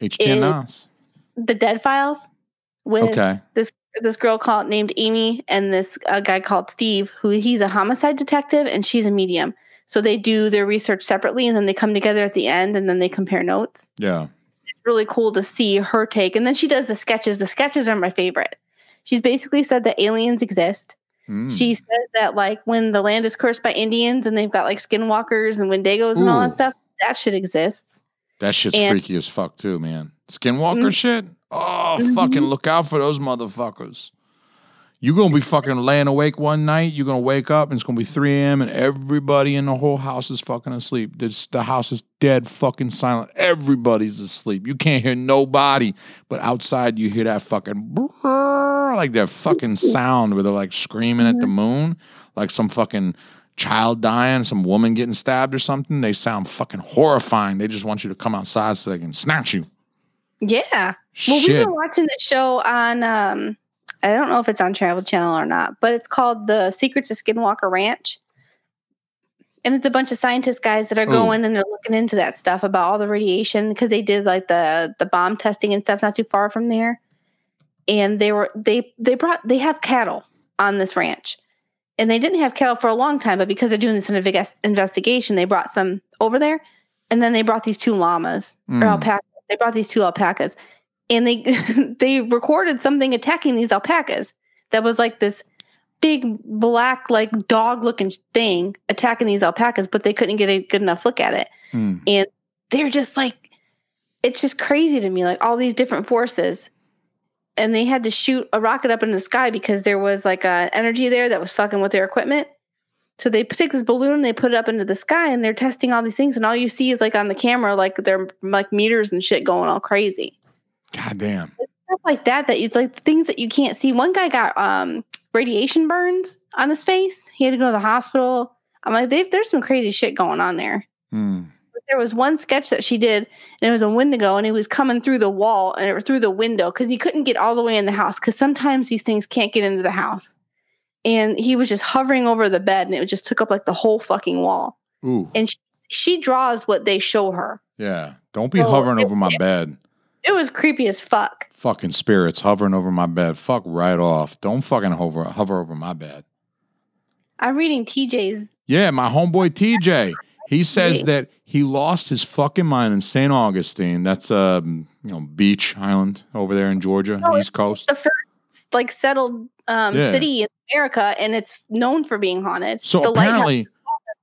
HTNOS. The Dead Files with okay. this this girl called named Amy and this a guy called Steve, who he's a homicide detective and she's a medium. So they do their research separately and then they come together at the end and then they compare notes. Yeah. It's really cool to see her take. And then she does the sketches. The sketches are my favorite. She's basically said that aliens exist. Mm. She said that like when the land is cursed by Indians and they've got like skinwalkers and Wendigos Ooh. and all that stuff, that shit exists. That shit's and- freaky as fuck too, man. Skinwalker Mhm. shit. Oh, Mhm. fucking look out for those motherfuckers. You're gonna be fucking laying awake one night. You're gonna wake up and it's gonna be 3 a.m. and everybody in the whole house is fucking asleep. This, the house is dead, fucking silent. Everybody's asleep. You can't hear nobody, but outside you hear that fucking brrrr, like that fucking sound where they're like screaming at the moon, like some fucking child dying, some woman getting stabbed or something. They sound fucking horrifying. They just want you to come outside so they can snatch you. Yeah. Well, we've been watching the show on um I don't know if it's on Travel Channel or not, but it's called The Secrets of Skinwalker Ranch. and it's a bunch of scientist guys that are Ooh. going and they're looking into that stuff about all the radiation because they did like the the bomb testing and stuff not too far from there and they were they they brought they have cattle on this ranch and they didn't have cattle for a long time but because they're doing this in invest- investigation they brought some over there and then they brought these two llamas Mm. or alpacas they brought these two alpacas and they they recorded something attacking these alpacas that was like this big black like dog looking thing attacking these alpacas but they couldn't get a good enough look at it Hmm. and they're just like it's just crazy to me like all these different forces and they had to shoot a rocket up in the sky because there was like a energy there that was fucking with their equipment. So they take this balloon and they put it up into the sky and they're testing all these things and all you see is like on the camera like they're like meters and shit going all crazy. God damn. stuff like that that it's like things that you can't see. One guy got um radiation burns on his face. He had to go to the hospital. I'm like they've, there's some crazy shit going on there. Hmm. There was one sketch that she did and it was a Wendigo and he was coming through the wall and through the window because he couldn't get all the way in the house because sometimes these things can't get into the house and he was just hovering over the bed and it just took up like the whole fucking wall Ooh. and she, she draws what they show her Yeah. Don't be Oh, hovering it- over my bed. it was creepy as fuck Fucking spirits hovering over my bed. Fuck right off. Don't fucking hover hover over my bed. i'm reading tj's Yeah, my homeboy TJ. He says that he lost his fucking mind in St. Augustine. That's um, you know, beach island over there in Georgia, No, East Coast. the first like settled um, Yeah. city in America, and it's known for being haunted. So the apparently,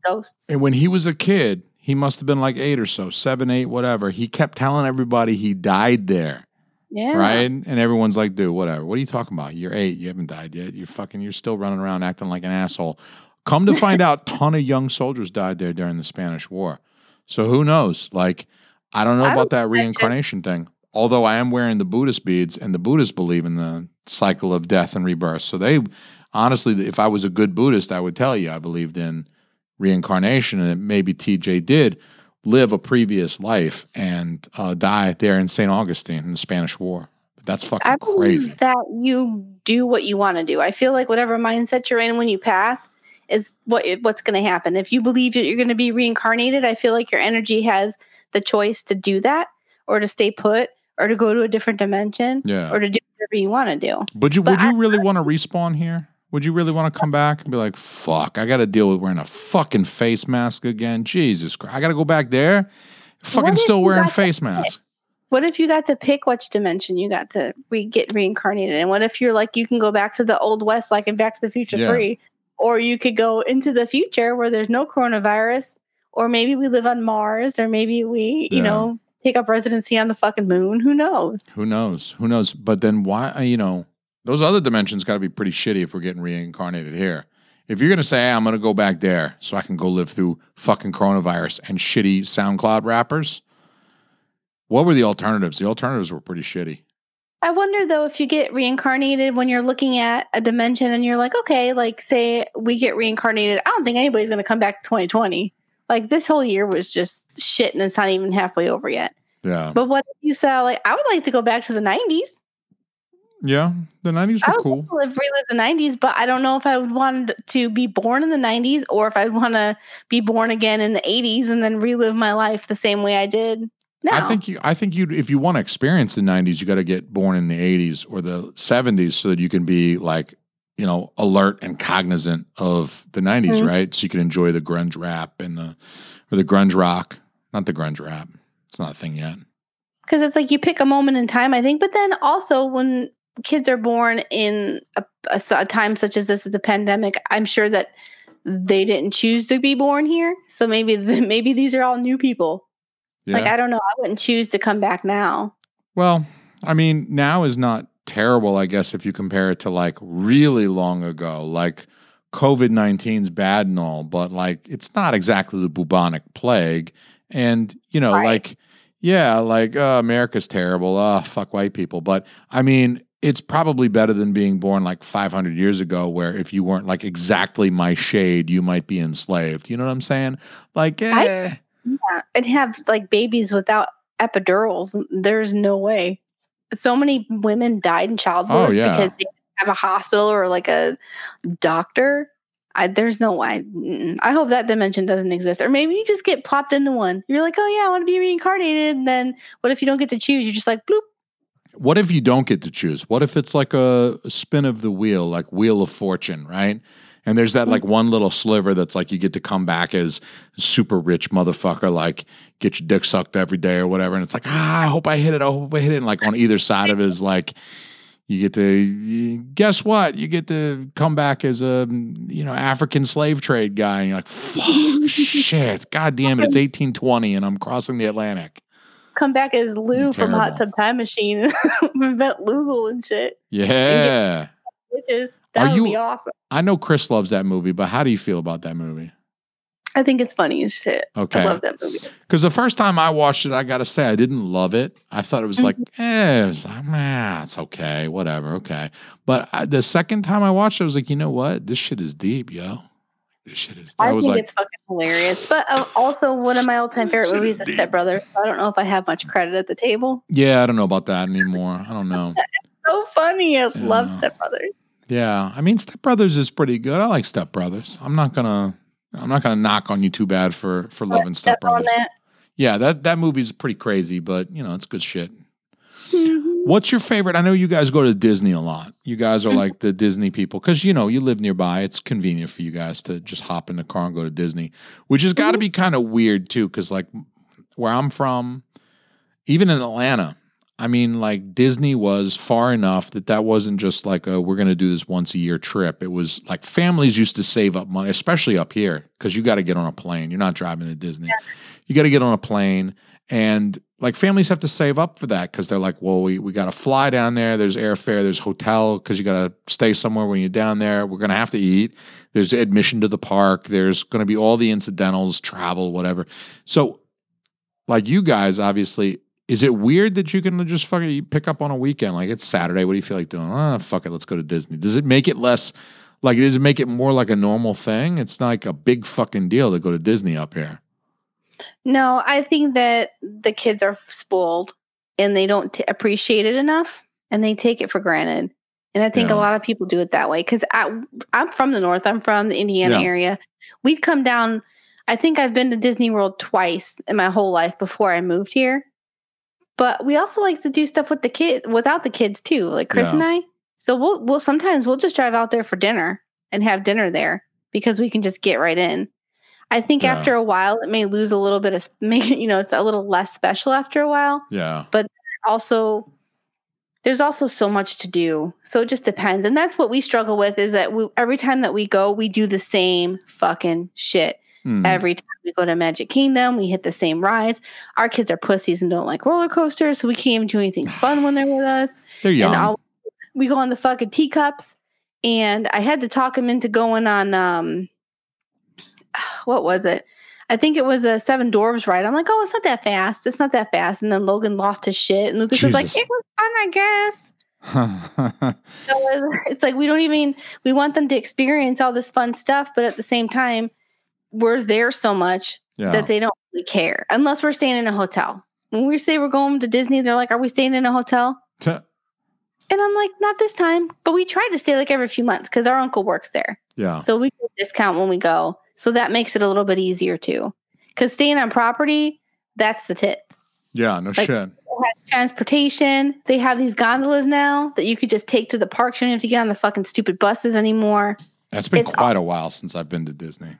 ghosts. and when he was a kid, he must have been like eight or so, seven, eight, whatever. He kept telling everybody he died there, yeah, right? And everyone's like, "Dude, whatever. What are you talking about? You're eight. You haven't died yet. You're fucking. You're still running around acting like an asshole." Come to find out, ton of young soldiers died there during the Spanish War. So who knows? Like, I don't know I about that reincarnation thing. Although I am wearing the Buddhist beads, and the Buddhists believe in the cycle of death and rebirth. So they, honestly, if I was a good Buddhist, I would tell you I believed in reincarnation, and maybe TJ did live a previous life and uh, die there in St. Augustine in the Spanish War. But that's fucking I believe crazy. that you do what you want to do. I feel like whatever mindset you're in when you pass is what what's going to happen. If you believe that you're going to be reincarnated, I feel like your energy has the choice to do that, or to stay put, or to go to a different dimension, Yeah. or to do whatever you want to do. Would you But would you I- really want to respawn here? Would you really want to come back and be like, fuck, I got to deal with wearing a fucking face mask again? Jesus Christ. I got to go back there? Fucking still wearing face mask. What if you got to pick which dimension you got to re- get reincarnated? And what if you're like, you can go back to the Old West, like in Back to the Future Yeah. 3, or you could go into the future where there's no coronavirus, or maybe we live on Mars, or maybe we, you Yeah. know, take up residency on the fucking moon. Who knows? Who knows? Who knows? But then why, uh, you know, those other dimensions got to be pretty shitty if we're getting reincarnated here. If you're going to say, hey, I'm going to go back there so I can go live through fucking coronavirus and shitty SoundCloud rappers, what were the alternatives? The alternatives were pretty shitty. I wonder though if you get reincarnated when you're looking at a dimension and you're like, okay, like say we get reincarnated. I don't think anybody's going to come back to 2020. Like this whole year was just shit and it's not even halfway over yet. Yeah. But what if you said, like, I would like to go back to the 90s? yeah. The 90s I were would cool. live, relive the 90s, but I don't know if I would want to be born in the 90s or if I'd want to be born again in the 80s and then relive my life the same way I did now. I think you. I think you. If you want to experience the '90s, you got to get born in the '80s or the '70s, so that you can be like, you know, alert and cognizant of the '90s, Mhm. right? So you can enjoy the grunge rap and the or the grunge rock, not the grunge rap. It's not a thing yet. because it's like you pick a moment in time, I think. But then also when kids are born in a time such as this is a pandemic, I'm sure that they didn't choose to be born here. So maybe the, maybe these are all new people. Yeah. Like I don't know, I wouldn't choose to come back now. Well, I mean, now is not terrible, I guess, if you compare it to like really long ago. Like COVID 19's bad and all, but like it's not exactly the bubonic plague. And, you know, Right. like, yeah, like uh, America's terrible. Uh, fuck white people. But I mean, it's probably better than being born like 500 years ago, where if you weren't like exactly my shade, you might be enslaved. You know what I'm saying? Like, I- eh. Yeah, and have like babies without epidurals. There's no way. So many women died in childbirth Oh, yeah. because they have a hospital or like a doctor. I, there's no way. I hope that dimension doesn't exist. Or maybe you just get plopped into one. You're like, oh yeah, I want to be reincarnated. And then what if you don't get to choose? You're just like, bloop. What if you don't get to choose? What if it's like a, a spin of the wheel, like Wheel of Fortune, right? And there's that like one little sliver that's like you get to come back as super rich motherfucker, like get your dick sucked every day or whatever. And it's like, ah, I hope I hit it. I hope I hit it. And like on either side of it is like, you get to guess what? You get to come back as a you know African slave trade guy, and you're like, fuck, shit, god damn it, it's 1820, and I'm crossing the Atlantic. Come back as Lou from Hot Tub Time Machine. Invent Lougle and shit. Yeah, Which is that Are would you- be awesome. I know Chris loves that movie, but how do you feel about that movie? I think it's funny as shit. Okay. I love that movie. Because the first time I watched it, I got to say, I didn't love it. I thought it was like, Mm-hmm. eh, it was like, "Meh, it's okay, whatever, okay. But I, the second time I watched it, I was like, you know what? This shit is deep, yo. This shit is. I, I was think like, it's fucking hilarious. But uh, also, one of my all time favorite movies is Step Brother. I don't know if I have much credit at the table. yeah, I don't know about that anymore. I don't know. So funny. I love Yeah. Step Brothers. Yeah, I mean, Step Brothers is pretty good. I like Step Brothers. I'm not gonna, I'm not gonna knock on you too bad for for loving Step Step Brothers. that. Yeah, that that movie's pretty crazy, but you know, it's good shit. Mhm. What's your favorite? I know you guys go to Disney a lot. You guys are Mhm. like the Disney people because you know you live nearby. It's convenient for you guys to just hop in the car and go to Disney, which has got to Mhm. be kind of weird too. Because like where I'm from, even in Atlanta, I mean, like Disney was far enough that that wasn't just like a we're going to do this once a year trip. It was like families used to save up money, especially up here, because you got to get on a plane. You're not driving to Disney. You got to get on a plane, and like families have to save up for that because they're like, well, we we got to fly down there. There's airfare. There's hotel because you got to stay somewhere when you're down there. We're gonna have to eat. There's admission to the park. There's going to be all the incidentals, travel, whatever. So, like you guys, obviously, is it weird that you can just fucking pick up on a weekend? Like it's Saturday. What do you feel like doing? Ah, fuck it. Let's go to Disney. Does it make it less like, does it make it more like a normal thing? It's not like a big fucking deal to go to Disney up here. No, I think that the kids are spoiled and they don't t- appreciate it enough and they take it for granted. And I think Yeah. a lot of people do it that way because I'm from the north. I'm from the Indiana Yeah. area. We'd come down. I think I've been to Disney World twice in my whole life before I moved here. But we also like to do stuff with the kid without the kids too, like Chris Yeah. and I. So we'll we'll sometimes we'll just drive out there for dinner and have dinner there because we can just get right in. I think Yeah. after a while it may lose a little bit of make you know it's a little less special after a while. Yeah. But also, there's also so much to do, so it just depends, and that's what we struggle with. Is that we, every time that we go, we do the same fucking shit. Hmm. Every time we go to Magic Kingdom, we hit the same rides. Our kids are pussies and don't like roller coasters, so we can't even do anything fun when they're with us. They're young. And we go on the fucking teacups. And I had to talk him into going on um what was it? I think it was a Seven Dwarves ride. I'm like, oh, it's not that fast. It's not that fast. And then Logan lost his shit, and Lucas was like, it was fun, I guess. So it's like we don't even we want them to experience all this fun stuff, but at the same time, we're there so much yeah. that they don't really care unless we're staying in a hotel. When we say we're going to Disney, they're like, "Are we staying in a hotel?" And I'm like, "Not this time." But we try to stay like every few months because our uncle works there, yeah. so we get a discount when we go. So that makes it a little bit easier too. Because staying on property, that's the tits. Yeah. No Like- shit. Transportation. They have these gondolas now that you could just take to the parks. You don't have to get on the fucking stupid buses anymore. It's been it's quite a while since I've been to Disney.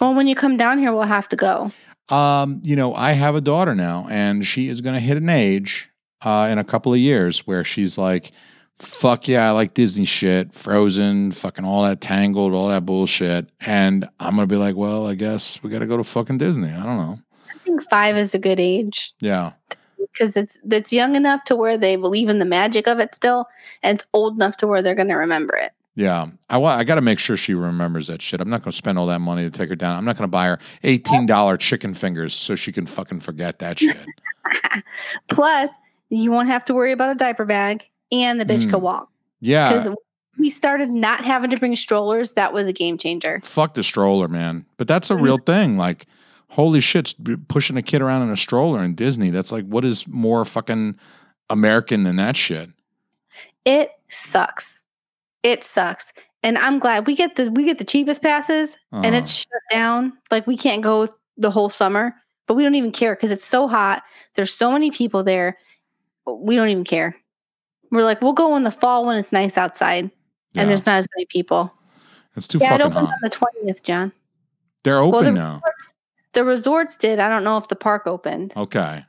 Well, when you come down here, we'll have to go. Um, you know, I have a daughter now, and she is going to hit an age uh, in a couple of years where she's like, "Fuck yeah, I like Disney shit, Frozen, fucking all that Tangled, all that bullshit." And I'm gonna be like, "Well, I guess we got to go to fucking Disney." I don't know. I think five is a good age. Yeah, because it's it's young enough to where they believe in the magic of it still, and it's old enough to where they're going to remember it. Yeah. I wa- I got to make sure she remembers that shit. I'm not going to spend all that money to take her down. I'm not going to buy her eighteen dollar chicken fingers so she can fucking forget that shit. Plus, you won't have to worry about a diaper bag, and the bitch Mm. can walk. Yeah. Because we started not having to bring strollers, that was a game changer. fuck the stroller, man. But that's a Mhm. real thing. Like, holy shit, pushing a kid around in a stroller in Disney. That's like, what is more fucking American than that shit? It sucks. It sucks. and I'm glad we get the we get the cheapest passes, and Uh-huh. it's shut down. Like we can't go the whole summer, but we don't even care because it's so hot. There's so many people there. We don't even care. We're like, we'll go in the fall when it's nice outside Yeah. and there's not as many people. it's too yeah, it fucking opens hot. on the twentieth, John. They're open the now. resorts, the resorts did. I don't know if the park opened. Okay.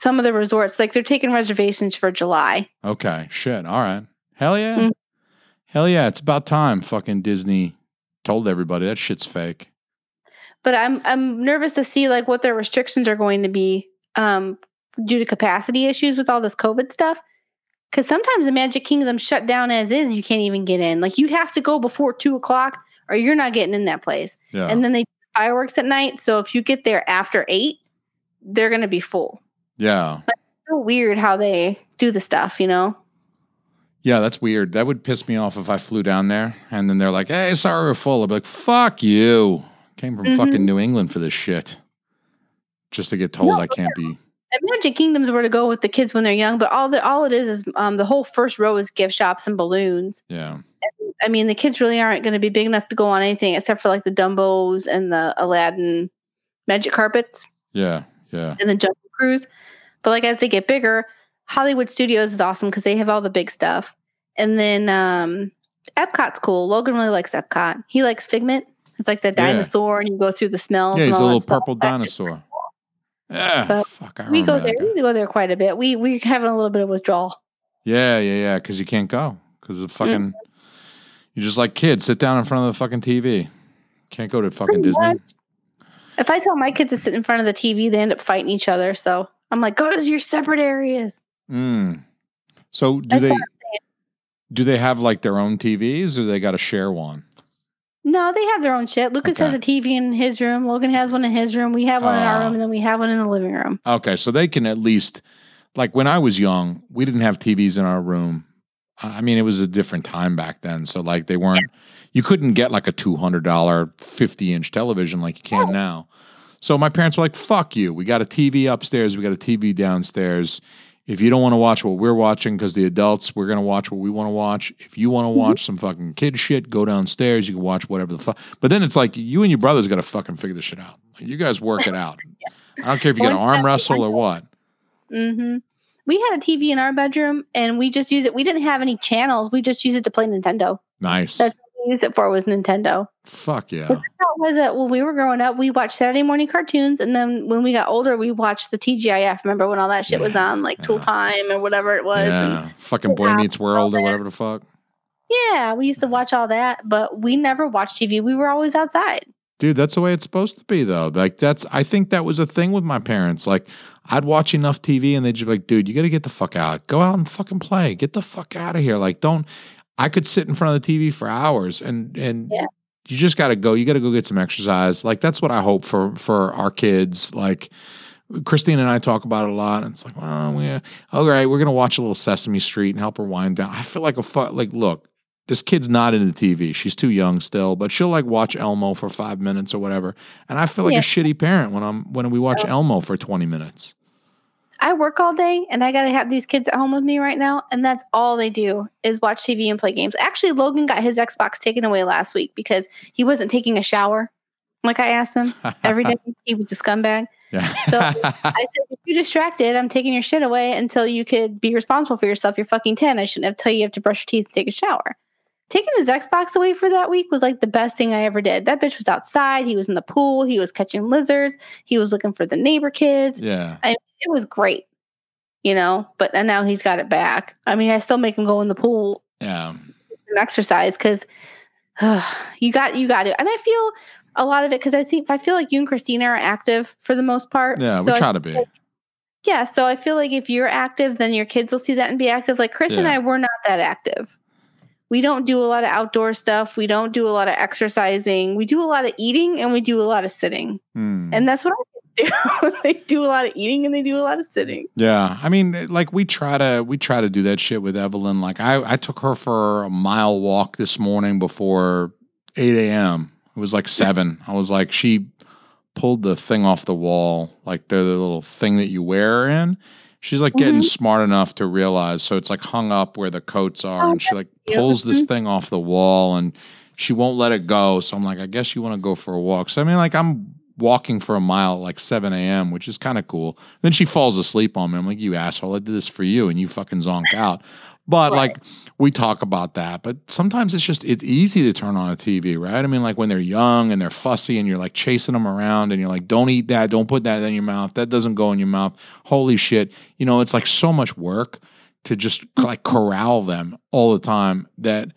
Some of the resorts, like they're taking reservations for July. Okay. Shit. All right. Hell yeah. Mm. Hell yeah. It's about time fucking Disney told everybody that shit's fake. But I'm I'm nervous to see like what their restrictions are going to be um, due to capacity issues with all this COVID stuff. Because sometimes the Magic Kingdom shut down as is, you can't even get in. Like you have to go before two o'clock, or you're not getting in that place. Yeah. And then they do fireworks at night. So if you get there after eight, they're going to be full. yeah. So weird how they do the stuff, you know? Yeah, that's weird. That would piss me off if I flew down there and then they're like, hey, sorry, we're full. I'd be like, fuck you. Came from Mhm. fucking New England for this shit. Just to get told No, I can't be. Magic Kingdoms were to go with the kids when they're young, but all the all it is is um, the whole first row is gift shops and balloons. Yeah. I mean, the kids really aren't going to be big enough to go on anything except for like the Dumbos and the Aladdin magic carpets Yeah. Yeah. and the Jungle Cruise. But like as they get bigger, Hollywood Studios is awesome because they have all the big stuff. And then um, Epcot's cool. Logan really likes Epcot. He likes Figment. It's like the Yeah. dinosaur, and you go through the smells. Yeah, he's a little purple just dinosaur. Yeah. But fuck. I We go there. guy. We go there quite a bit. We we're having a little bit of withdrawal. Yeah, yeah, yeah. Because you can't go. Because the fucking, Mm-hmm. you're just like kids. Sit down in front of the fucking TV. Can't go to fucking Pretty Disney. much. If I tell my kids to sit in front of the TV, they end up fighting each other. So I'm like, go to your separate areas. Mm. So do That's they do they have like their own TVs or they got to share one? No, they have their own shit. Lucas has a TV in his room. Logan has one in his room. We have one in our Oh. room, and then we have one in the living room. Okay, so they can at least like when I was young, we didn't have TVs in our room. I mean, it was a different time back then. So like they weren't you couldn't get like a $200 50-inch television like you can now. So my parents were like, "Fuck you. We got a TV upstairs, we got a TV downstairs. If you don't want to watch what we're watching cuz the adults, we're going to watch what we want to watch. If you want to watch some fucking kid shit, go downstairs, you can watch whatever the fuck. But then it's like you and your brothers got to fucking figure this shit out. Like, you guys work it out. I don't care if you got to One arm wrestle or what. hmm We had a TV in our bedroom, and we just use it. We didn't have any channels. We just use it to play Nintendo. Nice. That's what we used it for was Nintendo. Fuck yeah. But that's how it was that when we were growing up, we watched Saturday morning cartoons, and then when we got older, we watched the TGIF. Remember when all that shit was on, like Tool. Time or whatever it was? And Yeah. Fucking Boy Yeah. Meets World or whatever the fuck. yeah, we used to watch all that, but we never watched TV. We were always outside. Dude, that's the way it's supposed to be though. Like that's I think that was a thing with my parents. Like I'd watch enough TV and they'd just be like, dude, you gotta get the fuck out. Go out and fucking play. Get the fuck out of here. Like don't I could sit in front of the TV for hours and and Yeah. You just gotta go. You gotta go get some exercise. Like that's what I hope for for our kids. Like Christine and I talk about it a lot. And it's like, well, we, uh, all right, we're gonna watch a little Sesame Street and help her wind down. I feel like a fu- like, look, this kid's not into TV. She's too young still, but she'll like watch Elmo for five minutes or whatever. And I feel like Yeah. a shitty parent when I'm when we watch Oh. Elmo for twenty minutes. I work all day and I got to have these kids at home with me right now. And that's all they do is watch TV and play games. Actually, Logan got his Xbox taken away last week because he wasn't taking a shower. Like I asked him every day, he was a scumbag. yeah. So, I said, if you're distracted, I'm taking your shit away until you could be responsible for yourself. You're fucking 10. I shouldn't have told you you have to brush your teeth and take a shower. Taking his Xbox away for that week was like the best thing I ever did. That bitch was outside. He was in the pool. He was catching lizards. He was looking for the neighbor kids yeah. It was great, you know. But and now he's got it back. I mean, I still make him go in the pool Yeah. and exercise because you got you got to. And I feel a lot of it because I think I feel like you and Christina are active for the most part. Yeah. So we try to be. yeah, so I feel like if you're active, then your kids will see that and be active. Like Chris and I, we're not that active. We don't do a lot of outdoor stuff. We don't do a lot of exercising. We do a lot of eating and we do a lot of sitting. Hmm. And that's what I do. they do a lot of eating and they do a lot of sitting. Yeah, I mean, like we try to we try to do that shit with Evelyn. Like I I took her for a mile walk this morning before eight a.m. It was like seven. I was like, she pulled the thing off the wall, like the, the little thing that you wear in. She's like getting Mhm. smart enough to realize. So it's like hung up where the coats are, Oh, and she like pulls this Mhm. thing off the wall, and she won't let it go. So I'm like, I guess you want to go for a walk. So I mean, like I'm walking for a mile at like 7 a.m., which is kind of cool. Then she falls asleep on me. I'm like, you asshole, I did this for you, and you fucking zonk out. But Right. like we talk about that, but sometimes it's just it's easy to turn on a TV, right? I mean, like when they're young and they're fussy and you're like chasing them around and you're like, don't eat that, don't put that in your mouth, that doesn't go in your mouth. Holy shit. You know, it's like so much work to just like corral them all the time that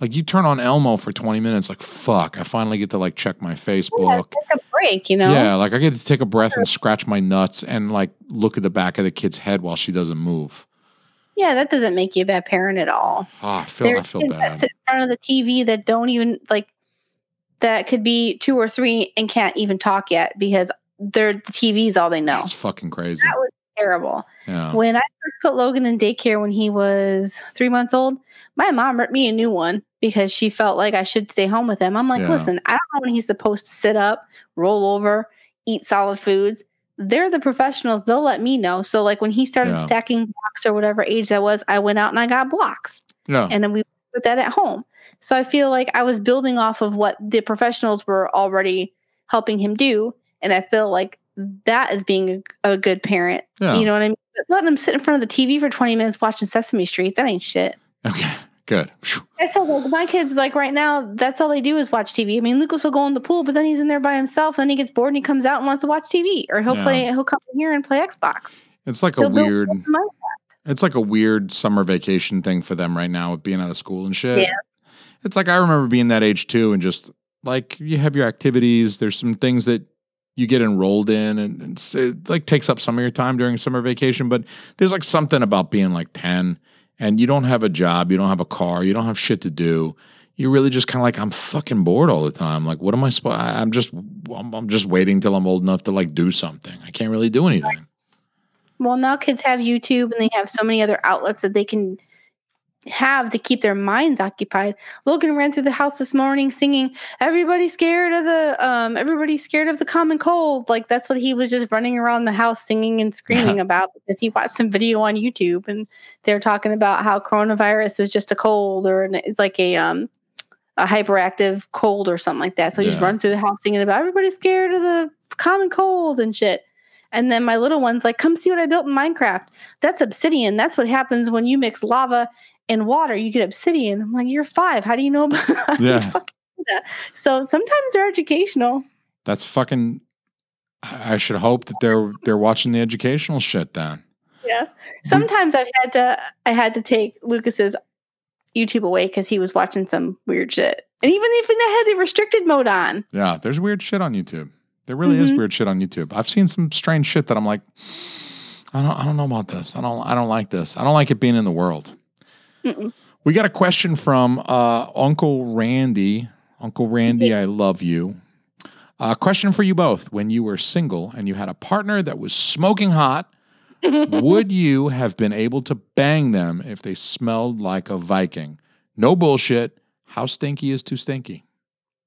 like you turn on Elmo for 20 minutes, like fuck, I finally get to like check my Yeah, Facebook. take a break, you know? Yeah, like I get to take a breath and scratch my nuts and like look at the back of the kid's head while she doesn't move. Yeah, that doesn't make you a bad parent at all. Ah, I feel I feel kids that bad. sit in front of the TV that don't even like that could be two or three and can't even talk yet because their the TV's all they know. That's fucking crazy. That was terrible. Yeah. When I first put Logan in daycare when he was three months old, my mom ripped me a new one because she felt like I should stay home with him. I'm like, Yeah. listen, I don't know when he's supposed to sit up, roll over, eat solid foods. They're the professionals. They'll let me know. So, like when he started Yeah. stacking blocks or whatever age that was, I went out and I got blocks Yeah. and then we put that at home. So I feel like I was building off of what the professionals were already helping him do, and I feel like that is being a, a good parent. Yeah. You know what I mean? But letting him sit in front of the TV for twenty minutes watching Sesame Street that ain't shit. Okay. Good. I said like my kids like right now that's all they do is watch TV. I mean Lucas will go in the pool, but then he's in there by himself. Then he gets bored and he comes out and wants to watch TV, or he'll Yeah. play. He'll come in here and play Xbox. It's like a He'll build weird it's like a weird summer vacation thing for them right now with being out of school and shit. Yeah. It's like I remember being that age too and just like you have your activities, there's some things that you get enrolled in and, and it like takes up some of your time during summer vacation, but there's like something about being like 10 and you don't have a job, you don't have a car, you don't have shit to do. You're really just kind of like I'm fucking bored all the time. Like what am I supposed I'm just I'm, I'm just waiting till I'm old enough to like do something. I can't really do anything. Well, now kids have YouTube and they have so many other outlets that they can have to keep their minds occupied. Logan ran through the house this morning singing, "Everybody's scared of the um, everybody's scared of the common cold." Like that's what he was just running around the house singing and screaming about because he watched some video on YouTube and they're talking about how coronavirus is just a cold or an, it's like a um a hyperactive cold or something like that. So Yeah. runs through the house singing about everybody's scared of the common cold and shit. And then my little one's like, come see what I built in Minecraft. That's obsidian. That's what happens when you mix lava and water. You get obsidian. I'm like, you're five. How do you know about Yeah. that? So sometimes they're educational. That's fucking. I should hope that they're they're watching the educational shit then. Yeah. Sometimes I've had to I had to take Lucas's YouTube away because he was watching some weird shit. And even if I had the restricted mode on. Yeah, there's weird shit on YouTube. There really is Mhm. weird shit on YouTube. I've seen some strange shit that I'm like, I don't I don't know about this. I don't I don't like this. I don't like it being in the world. Mm-mm. We got a question from uh, Uncle Randy. Uncle Randy, I love you. A question for you both. When you were single and you had a partner that was smoking hot, would you have been able to bang them if they smelled like a Viking? No bullshit. How stinky is too stinky?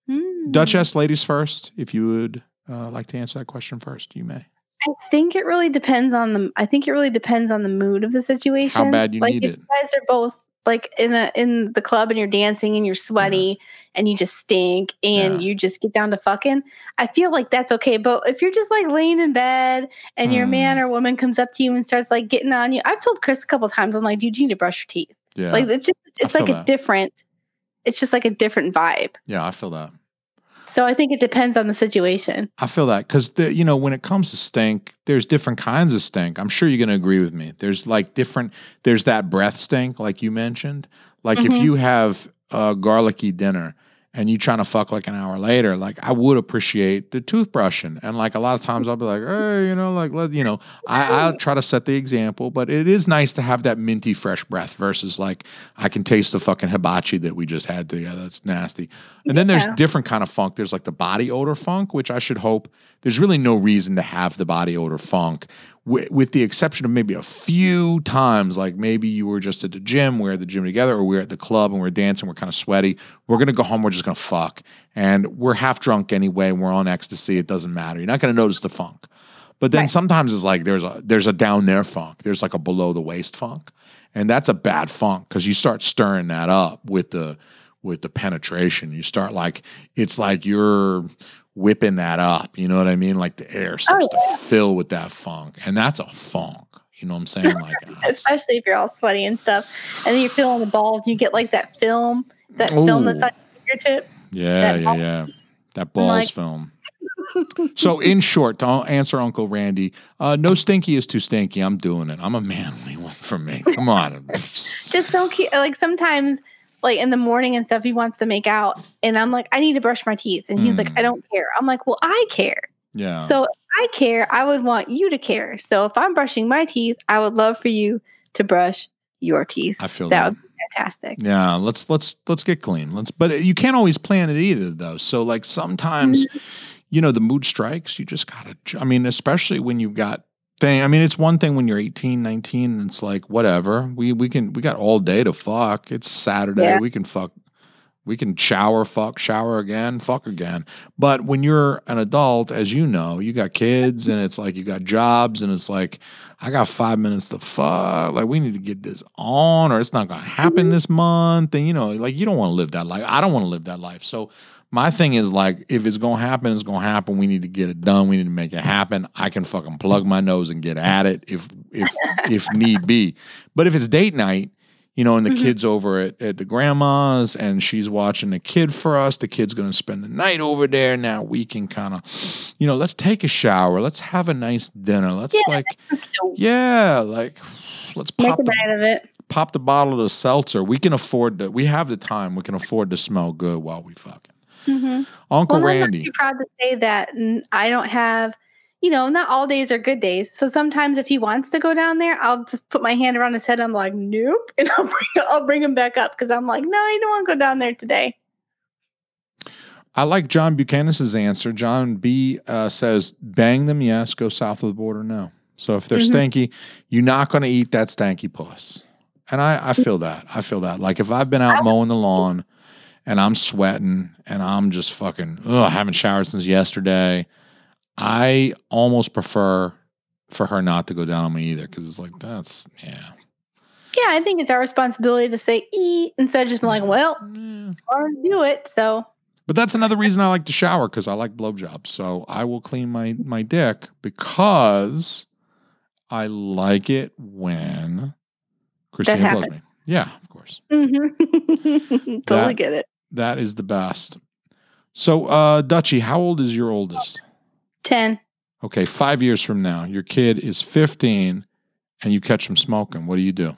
Hmm. Duchess, ladies first. If you would uh, like to answer that question first, you may. I think it really depends on the. I think it really depends on the mood of the situation. How bad you like need if it. You guys are both like in the in the club and you're dancing and you're sweaty and you just stink and Yeah. you just get down to fucking. I feel like that's okay. But if you're just like laying in bed and your Mm. man or woman comes up to you and starts like getting on you, I've told Chris a couple times. I'm like, dude, you need to brush your teeth. Yeah. Like it's just it's like a different. It's just like a different vibe. yeah, I feel that. So I think it depends on the situation. I feel that because you know when it comes to stink, there's different kinds of stink. I'm sure you're going to agree with me. There's like different. There's that breath stink, like you mentioned. Like if Mhm. you have a garlicky dinner and you trying to fuck like an hour later, like I would appreciate the toothbrushing. And like a lot of times I'll be like, hey, you know, like let you know, I, I'll try to set the example. But it is nice to have that minty fresh breath versus like I can taste the fucking hibachi that we just had together. That's nasty. And then there's different kind of funk. There's like the body odor funk, which I should hope there's really no reason to have the body odor funk, with, with the exception of maybe a few times, like maybe you were just at the gym, we're at the gym together, or we're at the club and we're dancing, we're kind of sweaty. We're gonna go home, we're just gonna fuck, and we're half drunk anyway, and we're on ecstasy. It doesn't matter. You're not gonna notice the funk. But then Right. sometimes it's like there's a there's a down there funk. There's like a below the waist funk, and that's a bad funk because you start stirring that up with the with the penetration. You start like it's like you're whipping that up. You know what I mean? Like the air starts to fill with that funk, and that's a funk. You know what I'm saying? Like uh, especially if you're all sweaty and stuff, and then you're feeling the balls, and you get like that film, that film that's on your fingertips. Yeah, yeah, ball- yeah. That balls like- film. so, in short, to answer Uncle Randy, uh, no stinky is too stinky. I'm doing it. I'm a manly one for me. Come on. Just don't keep like sometimes. Like in the morning and stuff, he wants to make out, and I'm like, I need to brush my teeth, and he's like, Mm. I don't care. I'm like, well, I care. yeah. So I care, I would want you to care. So if I'm brushing my teeth, I would love for you to brush your teeth. I feel that that. would be fantastic. Yeah, let's let's let's get clean. Let's but you can't always plan it either though. So like sometimes you know the mood strikes, you just got to I mean especially when you've got thing I mean it's one thing when you're 18, 19 and it's like whatever. We we can we got all day to fuck. It's Saturday. Yeah. We can fuck we can shower, fuck, shower again, fuck again. But when you're an adult, as you know, you got kids and it's like you got jobs and it's like, I got five minutes to fuck. Like, we need to get this on or it's not going to happen mm-hmm. this month. And, you know, like, you don't want to live that life. I don't want to live that life. So, my thing is like, if it's going to happen, it's going to happen. We need to get it done. We need to make it happen. I can fucking plug my nose and get at it if, if, if need be. But if it's date night, you know, and the Mhm. kid's over at, at the grandma's and she's watching the kid for us. The kid's going to spend the night over there. Now we can kind of, you know, let's take a shower. Let's have a nice dinner. Let's Yeah. like, yeah, like, let's make pop a the, night of it. pop the bottle of the seltzer. We can afford to, we have the time. We can afford to smell good while we fucking. Mm-hmm. Uncle well, I'm Randy. not proud to say that I don't have, you know, not all days are good days. So sometimes if he wants to go down there, I'll just put my hand around his head. I'm like, nope, and I'll bring I'll bring him back up because I'm like, no, I don't want to go down there today. I like John Buchanan's answer. John B uh, says, bang them, yes. Go south of the border, no. So if they're Mhm. stanky, you're not going to eat that stanky puss. And I, I feel that. I feel that. Like if I've been out mowing the lawn and I'm sweating and I'm just fucking, ugh, I haven't showered since yesterday, I almost prefer for her not to go down on me either because it's like, that's, yeah. Yeah, I think it's our responsibility to say eat instead of just being like, well, Yeah. or do it. So But that's another reason I like to shower because I like blowjobs. So I will clean my my dick because I like it when Christina blows me. Yeah, of course. mhm. totally That- get it. That is the best. So, uh, Dutchy, how old is your oldest? Ten. Okay, five years from now, your kid is 15 and you catch him smoking. What do you do?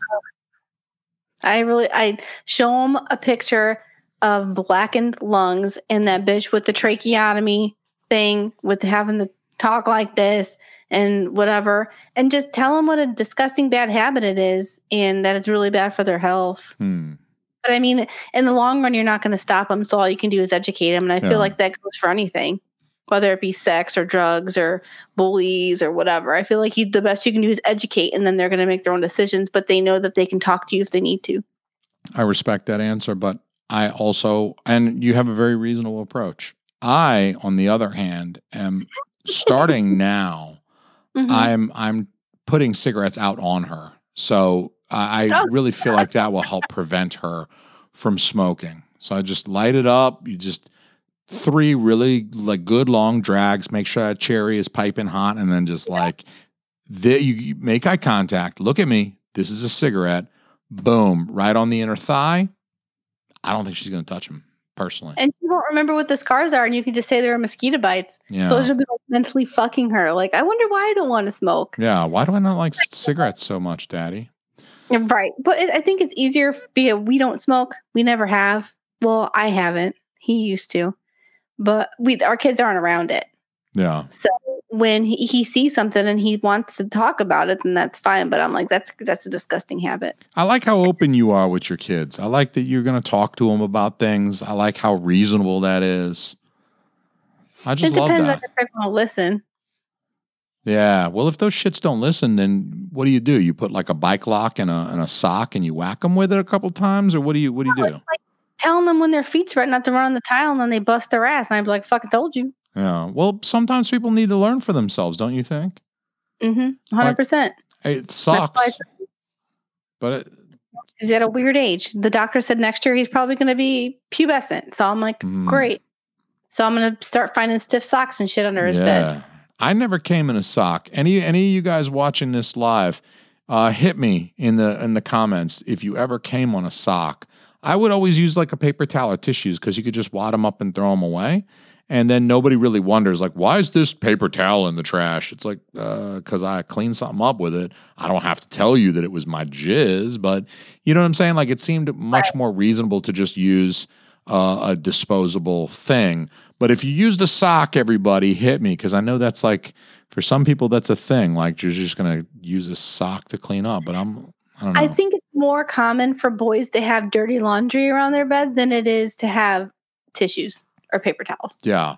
I really I show him a picture of blackened lungs and that bitch with the tracheotomy thing with having to talk like this and whatever and just tell them what a disgusting bad habit it is and that it's really bad for their health. Hmm. But I mean, in the long run, you're not going to stop them. So all you can do is educate them. And I Yeah. feel like that goes for anything, whether it be sex or drugs or bullies or whatever. I feel like you, the best you can do is educate, and then they're going to make their own decisions. But they know that they can talk to you if they need to. I respect that answer, but I also, and you have a very reasonable approach. I, on the other hand, am starting now. Mhm. I'm I'm putting cigarettes out on her, so I, I Oh, really feel like that will help prevent her from smoking. So I just light it up. You just three really like good long drags. Make sure that cherry is piping hot, and then just like the, you, you make eye contact. Look at me. This is a cigarette. Boom, right on the inner thigh. I don't think she's going to touch him personally. and you won't remember what the scars are, and you can just say they were mosquito bites. Yeah. So she'll be like mentally fucking her. Like, I wonder why I don't want to smoke. Yeah, why do I not like cigarettes so much, Daddy? Right. But it, I think it's easier because we don't smoke. We never have. Well, I haven't. He used to. But we our kids aren't around it. Yeah, So when he, he sees something and he wants to talk about it, then that's fine. But I'm like, that's that's a disgusting habit. I like how open you are with your kids. I like that you're going to talk to them about things. I like how reasonable that is. I just it love depends that. on if they're going to listen. Yeah. Well, if those shits don't listen, then what do you do? You put like a bike lock and a and a sock and you whack them with it a couple times, or what do you what do you do? Telling them when their feet's wet not to run on the tile, and then they bust their ass, and I'd be like, "Fucking told you." Yeah. Well, sometimes people need to learn for themselves, don't you think? Mm-hmm. 100%. It sucks, but it, he's at a weird age. The doctor said next year he's probably going to be pubescent. So I'm like, Mm. great. So I'm going to start finding stiff socks and shit under his bed. I never came in a sock. Any any of you guys watching this live, uh, hit me in the in the comments if you ever came on a sock. I would always use like a paper towel or tissues because you could just wad them up and throw them away. And then nobody really wonders, like, why is this paper towel in the trash? It's like, because I cleaned something up with it. I don't have to tell you that it was my jizz, but you know what I'm saying? Like, it seemed much more reasonable to just use uh, a disposable thing. But if you used a sock, everybody hit me because I know that's like for some people that's a thing. Like you're just gonna use a sock to clean up. But I'm I don't know. I think it's more common for boys to have dirty laundry around their bed than it is to have tissues or paper towels. yeah,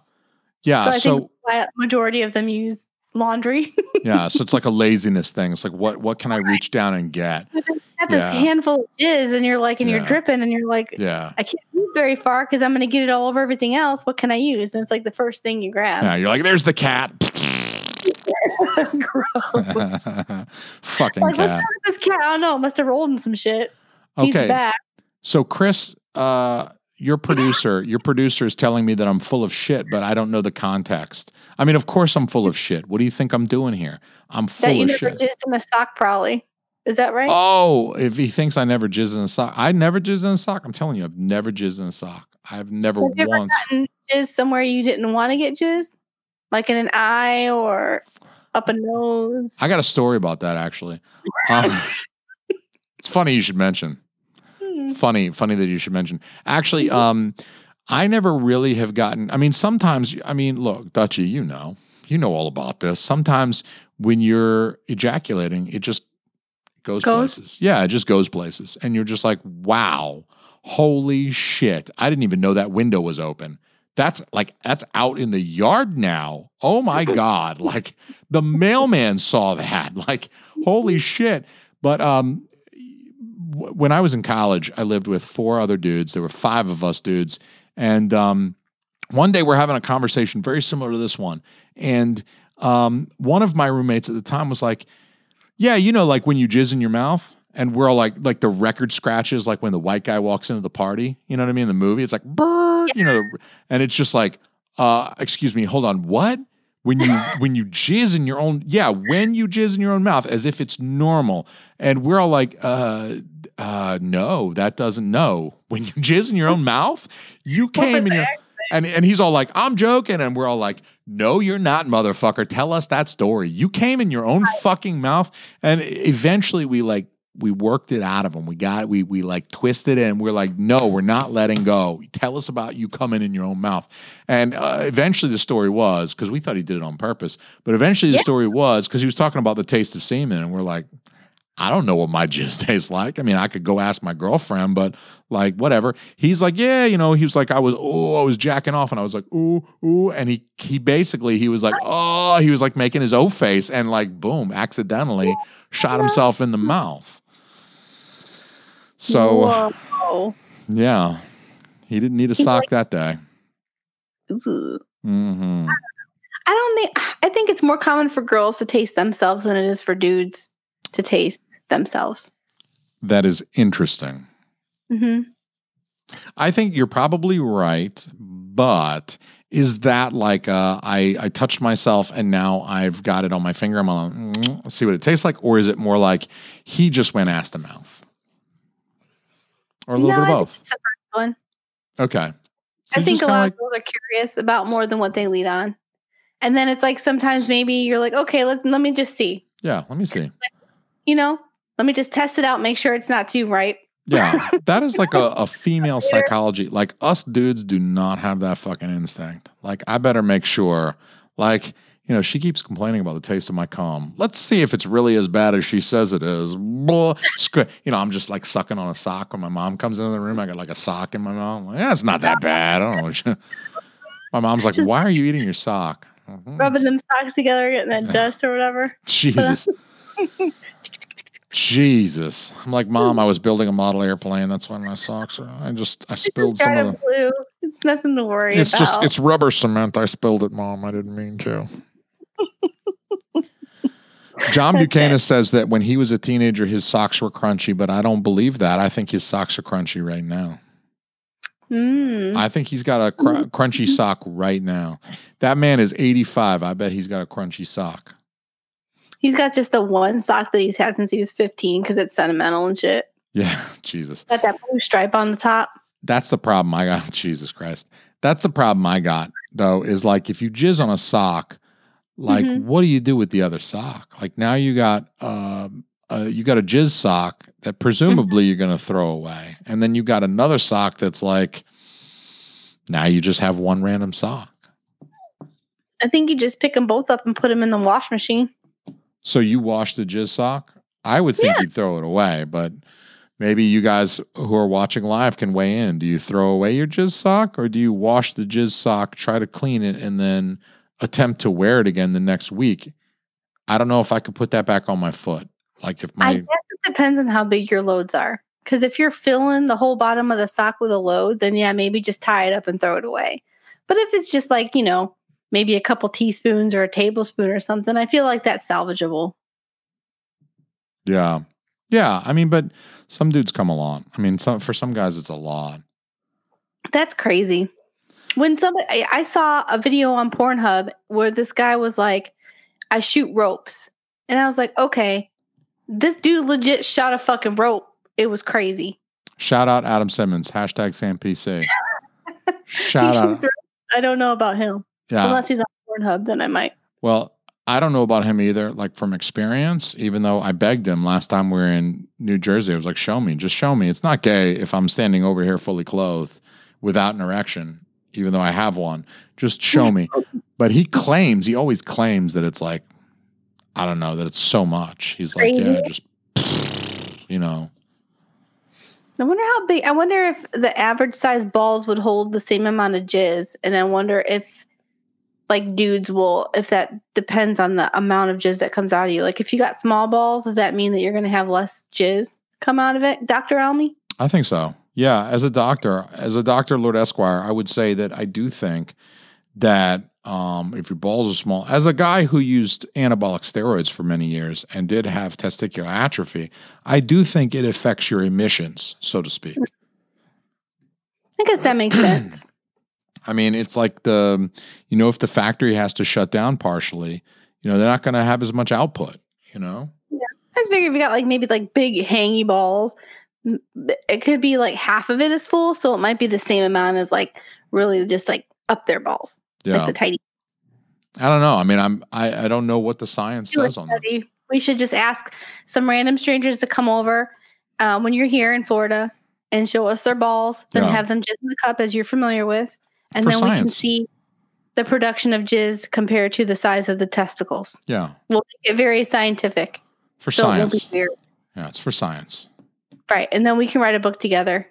yeah. so I So, think majority of them use laundry. yeah, so it's like a laziness thing. It's like what what can I reach down and get? Got Yeah. this handful of jizz, and you're like, and Yeah. you're dripping, and you're like, Yeah, I can't move very far because I'm going to get it all over everything else. What can I use? And it's like the first thing you grab. yeah. You're like, there's the cat. Gross. Fucking Like, cat. this cat? I don't know. Must have rolled in some shit. Okay, back. So Chris, uh, your producer, your producer is telling me that I'm full of shit, but I don't know the context. I mean, of course I'm full of shit. What do you think I'm doing here? I'm full That you of never shit. jizzed in a sock, probably. Is that right? Oh, if he thinks I never jizz in a sock, I never jizz in a sock. I'm telling you, I've never jizzed in a sock. I've never Have once. gotten jizz somewhere you didn't want to get jizz? Like in an eye or up a nose? I got a story about that actually. Um, it's funny you should mention. Funny funny that you should mention. Actually um i never really have gotten i mean sometimes i mean look Duchy you know you know all about this. Sometimes when you're ejaculating it just goes, Goes? places. Yeah it just goes places. And you're just like wow holy shit. I didn't even know that window was open. That's like that's out in the yard now. Oh my god. Like the mailman saw that. Like holy shit. But um when I was in college, I lived with four other dudes. There were five of us dudes. And um, one day we're having a conversation very similar to this one. And um, one of my roommates at the time was like, Yeah, you know, like when you jizz in your mouth. And we're all like, like the record scratches, like when the white guy walks into the party. You know what I mean? in The movie, it's like, brrr, you know, and it's just like, uh, excuse me, hold on, what? When you when you jizz in your own, yeah, when you jizz in your own mouth, as if it's normal, and we're all like, uh, uh, no, that doesn't. No, when you jizz in your own mouth, you came in your. And, and he's all like, I'm joking. And we're all like, no, you're not, motherfucker. Tell us that story. You came in your own fucking mouth. And eventually we like, we worked it out of him. We got it. We, we like twisted it and we're like, no, we're not letting go. Tell us about you coming in your own mouth. And uh, eventually the story was, because we thought he did it on purpose, but eventually the Yeah. story was because he was talking about the taste of semen. And we're like, I don't know what my jizz tastes like. I mean, I could go ask my girlfriend, but like whatever. He's like, yeah, you know, he was like, I was, oh, I was jacking off, and I was like, ooh, ooh, and he he basically he was like, oh, he was like making his O face, and like, boom, accidentally shot himself in the mouth. So Whoa. yeah, he didn't need a He's sock that day. Ooh. hmm I don't think I think it's more common for girls to taste themselves than it is for dudes to taste themselves. That is interesting. hmm I think you're probably right, but is that like uh, I I touched myself and now I've got it on my finger? I'm gonna mm, see what it tastes like, or is it more like he just went ass to mouth, or a little No, bit of both? it's the first one. Okay, So I think a lot like- of girls are curious about more than what they lead on. And then it's like sometimes maybe you're like, okay, let's let me just see. yeah. Let me see. You know, let me just test it out, make sure it's not too right. Yeah, that is like a, a female psychology. Like us dudes do not have that fucking instinct. Like I better make sure. Like you know, she keeps complaining about the taste of my cum. Let's see if it's really as bad as she says it is. Blah. Scr- You know, I'm just like sucking on a sock when my mom comes into the room. I got like a sock in my mouth. Like, yeah, it's not that bad. I don't know. My mom's like, Just- why are you eating your sock? Mhm. Rubbing them socks together, getting that dust or whatever. Jesus. Jesus. I'm like, Mom, I was building a model airplane. That's why my socks are. I just, I spilled some of the. blue. It's nothing to worry It's about. just, it's rubber cement. I spilled it, Mom. I didn't mean to. John. Buchanan says that when he was a teenager, his socks were crunchy, but I don't believe that. I think his socks are crunchy right now. Mm. I think he's got a cr- crunchy sock right now. That man is 85. I bet he's got a crunchy sock. He's got just the one sock that he's had since he was 15 because it's sentimental and shit. Yeah, Jesus. Got that blue stripe on the top. That's the problem I got. Jesus Christ. That's the problem I got, though, is like if you jizz on a sock, like Mhm. what do you do with the other sock? Like now you got um uh, you got a jizz sock that presumably you're gonna throw away. And then you got another sock that's like now you just have one random sock. I think you just pick them both up and put them in the wash machine. So you wash the jizz sock? I would think you'd throw it away, but maybe you guys who are watching live can weigh in. Do you throw away your jizz sock or do you wash the jizz sock, try to clean it, and then attempt to wear it again the next week? I don't know if I could put that back on my foot. Like if I my guess it depends on how big your loads are. Because if you're filling the whole bottom of the sock with a load, then yeah, maybe just tie it up and throw it away. But if it's just like, you know, maybe a couple teaspoons or a tablespoon or something, I feel like that's salvageable. yeah. Yeah, I mean, but some dudes come along. I mean, some for some guys it's a lot. That's crazy. When somebody, I, saw a video on Pornhub where this guy was like, I shoot ropes. And I was like, okay, this dude legit shot a fucking rope. It was crazy. Shout out Adam Simmons, hashtag SamPC. He Shout out. I don't know about him. Yeah. Unless he's on Pornhub, then I might. Well, I don't know about him either, like from experience, even though I begged him last time we were in New Jersey. I was like, show me, just show me. It's not gay if I'm standing over here fully clothed without an erection, even though I have one. Just show me. But he claims, he always claims that it's like, I don't know, that it's so much. He's like, yeah, just, you know. I wonder how big. I wonder if the average size balls would hold the same amount of jizz, and I wonder if, like, dudes will. If that depends on the amount of jizz that comes out of you. Like, if you got small balls, does that mean that you're going to have less jizz come out of it, Doctor Alme? I think so. Yeah, as a doctor, as a doctor, Lord Esquire, I would say that I do think that um, if your balls are small, as a guy who used anabolic steroids for many years and did have testicular atrophy, I do think it affects your emissions, so to speak. I guess that makes sense. I mean, it's like the, you know, if the factory has to shut down partially, you know, they're not going to have as much output, you know? I just figure if you got like maybe like big hangy balls, it could be like half of it is full, so it might be the same amount as like really just like up their balls, Yeah. like the tiny. I don't know. I mean, I'm, I, I don't know what the science do says on that. We should just ask some random strangers to come over uh, when you're here in Florida and show us their balls, then Yeah. have them jizz in the cup as you're familiar with, and For then we can see the production of jizz compared to the size of the testicles. Yeah. We'll make it very scientific, For so science. Yeah, it's for science. Right? And then we can write a book together.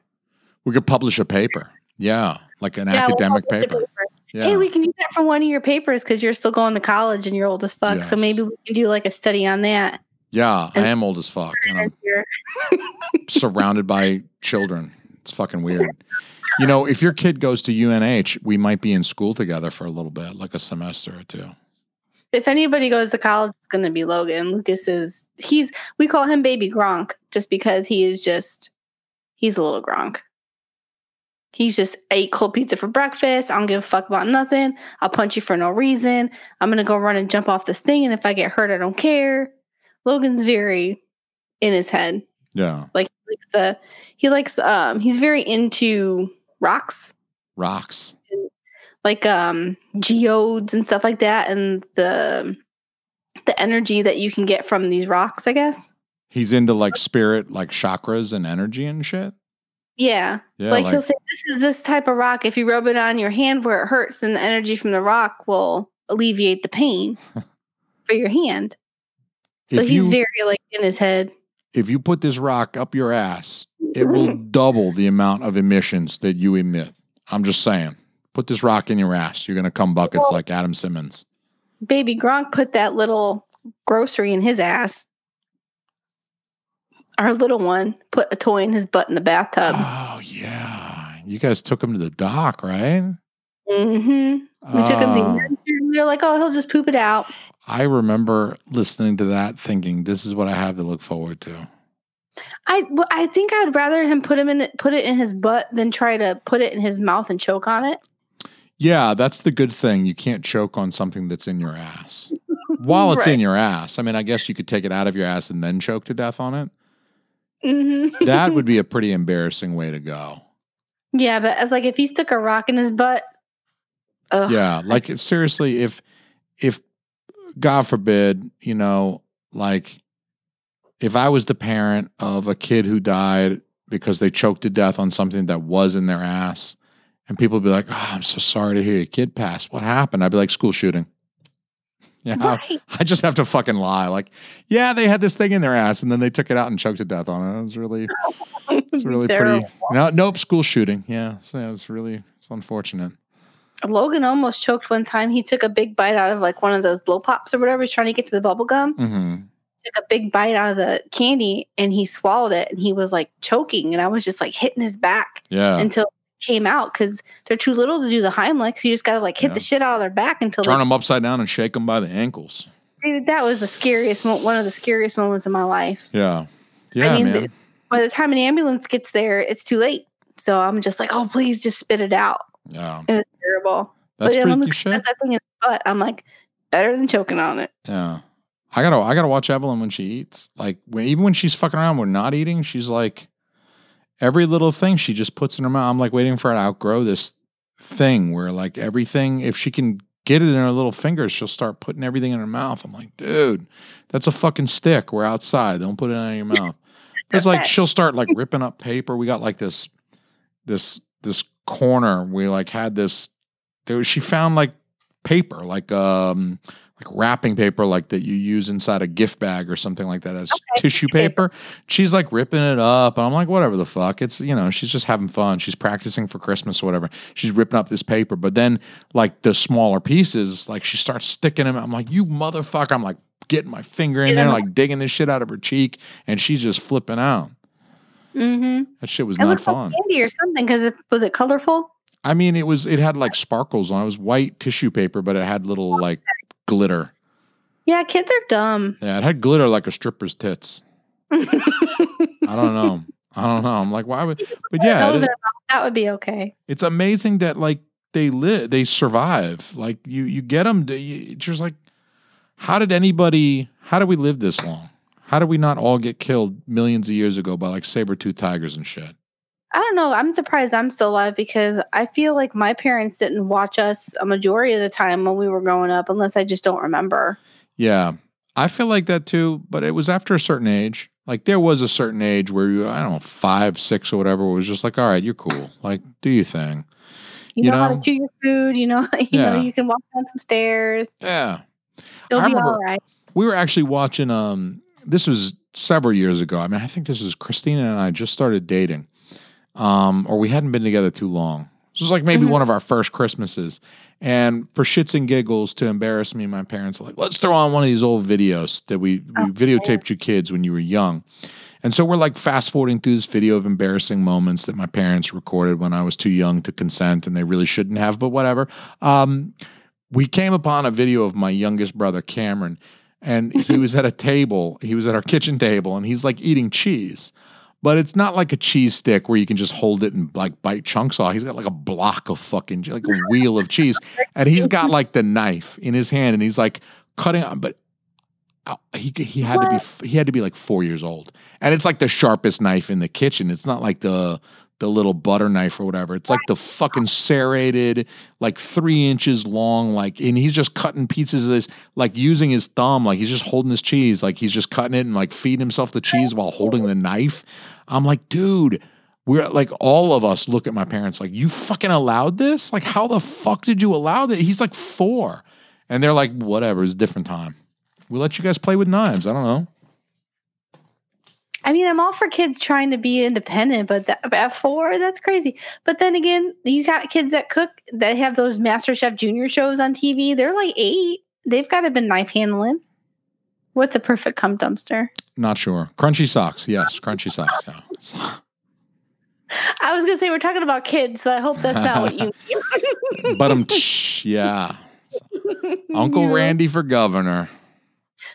We could publish a paper. Yeah, like an Yeah, we'll academic paper. Yeah. Hey, we can use that for one of your papers because you're still going to college and you're old as fuck. So maybe we can do like a study on that. yeah, I am old as fuck, and I'm surrounded by children. It's fucking weird. You know, if your kid goes to UNH, we might be in school together for a little bit, like a semester or two. If anybody goes to college, it's going to be Logan. Lucas is he's we call him Baby Gronk just because he is just he's a little Gronk. He's just ate cold pizza for breakfast. I don't give a fuck about nothing. I'll punch you for no reason. I'm gonna go run and jump off this thing, and if I get hurt, I don't care. Logan's very in his head. Yeah, Like he likes the he likes um he's very into rocks rocks. like um geodes and stuff like that and the the energy that you can get from these rocks i guess He's into like spirit, like chakras and energy and shit. yeah, Yeah, like, like, he'll say this is this type of rock if you rub it on your hand where it hurts and the energy from the rock will alleviate the pain for your hand so he's you- very like in his head if you put this rock up your ass, it will double the amount of emissions that you emit. I'm just saying. Put this rock in your ass. You're gonna come buckets Well- like Adam Simmons. baby gronk put that little grocery in his ass our little one put a toy in his butt in the bathtub Oh yeah. You guys took him to the dock, right? hmm We took him to the they're like, oh, he'll just poop it out. I remember listening to that thinking, this is what I have to look forward to. I I think I'd rather him put him in it- put it in his butt than try to put it in his mouth and choke on it. Yeah, that's the good thing. You can't choke on something that's in your ass. While it's Right. in your ass. I mean, I guess you could take it out of your ass and then choke to death on it. Hmm That would be a pretty embarrassing way to go. yeah, but as like if he stuck a rock in his butt, ugh, Yeah, like seriously, if if God forbid, you know, like if I was the parent of a kid who died because they choked to death on something that was in their ass, and people would be like, "Oh, I'm so sorry to hear your kid passed. What happened?" I'd be like, "School shooting." Yeah, right. I just have to fucking lie. Like, yeah, they had this thing in their ass, and then they took it out and choked to death on it. It was really, it's really pretty. No, nope, school shooting. Yeah, so it was really, it's unfortunate. Logan almost choked one time. He took a big bite out of like one of those blow pops or whatever. He's trying to get to the bubble gum. hmm Took a big bite out of the candy and he swallowed it and he was like choking. And I was just like hitting his back Yeah, until came out because they're too little to do the Heimlich. You just got to like hit Yeah. the shit out of their back until turn they, them upside down and shake them by the ankles. dude, that was the scariest, mo- one of the scariest moments of my life. Yeah, yeah, I mean, man. the- By the time an ambulance gets there, it's too late. So I'm just like, oh, please just spit it out. yeah, It was terrible. that's but freaky shit. that thing in the butt, I'm like, better than choking on it. Yeah, I gotta, I gotta watch Evelyn when she eats. Like, when even when she's fucking around, we're not eating. She's like, every little thing she just puts in her mouth. I'm like waiting for her to outgrow this thing where like everything, if she can get it in her little fingers, she'll start putting everything in her mouth. I'm like, dude, that's a fucking stick. We're outside. Don't put it in your mouth. It's like she'll start like ripping up paper. We got like this, this, this corner. We like had this. There was she found like paper, like um, like wrapping paper, like that you use inside a gift bag or something like that as tissue paper. She's like ripping it up, and I'm like, whatever the fuck. It's you know, she's just having fun. She's practicing for Christmas or whatever. She's ripping up this paper, but then like the smaller pieces, like she starts sticking them. I'm like, you motherfucker. I'm like getting my finger in Get there, like digging this shit out of her cheek, and she's just flipping out. Mm-hmm. That shit was It not fun. like candy or something because it was it colorful. I mean, it was it had like sparkles on. it. It was white tissue paper, but it had little like glitter. Yeah, kids are dumb. Yeah, it had glitter like a stripper's tits. I don't know. I don't know. I'm like, why would? But yeah, Those it- are, that would be okay. it's amazing that like they live, they survive. Like you, you get them. It's just like, how did anybody? How did we live this long? How did we not all get killed millions of years ago by like saber tooth tigers and shit? I don't know. I'm surprised I'm still alive because I feel like my parents didn't watch us a majority of the time when we were growing up, unless I just don't remember. Yeah, I feel like that too. But it was after a certain age. Like there was a certain age where you, I don't know, five, six, or whatever, was just like, all right, you're cool. Like, do your thing. You, You know, how to chew your food. You know, you Yeah. know, you can walk down some stairs. Yeah. You'll I be all right. we were actually watching um this was several years ago i mean i think this was christina and i just started dating um or we hadn't been together too long. This was like maybe Mhm. one of our first christmases. And for shits and giggles to embarrass me my parents were like let's throw on one of these old videos that we, we Oh, videotaped you kids when you were young. And so we're like fast forwarding through this video of embarrassing moments that my parents recorded when i was too young to consent and they really shouldn't have but whatever. Um we came upon a video of my youngest brother Cameron and he was at a table he was at our kitchen table and he's like eating cheese but it's not like a cheese stick where you can just hold it and like bite chunks off. He's got like a block of fucking like a wheel of cheese. And he's got like the knife in his hand and he's like cutting but uh, he he had to be he had to be like 4 years old. And it's like the sharpest knife in the kitchen. It's not like the the little butter knife or whatever it's like the fucking serrated like three inches long, like, and he's just cutting pieces of this, like using his thumb, like he's just holding his cheese, like he's just cutting it and like feeding himself the cheese while holding the knife. I'm like, dude, we're like, all of us look at my parents like, you fucking allowed this? Like, how the fuck did you allow that? He's like four. And they're like, whatever, it's a different time. We let you guys play with knives. I don't know. I mean, I'm all for kids trying to be independent, but that, at four, that's crazy. But then again, you got kids that cook that have those Master Chef Junior shows on TV. They're like eight. They've got to been knife handling. What's a perfect cum dumpster? Not sure. Crunchy socks. Yes, crunchy socks. Yeah. I was gonna say we're talking about kids, so I hope that's not what you mean. but um, yeah. Uncle Yeah. Randy for governor.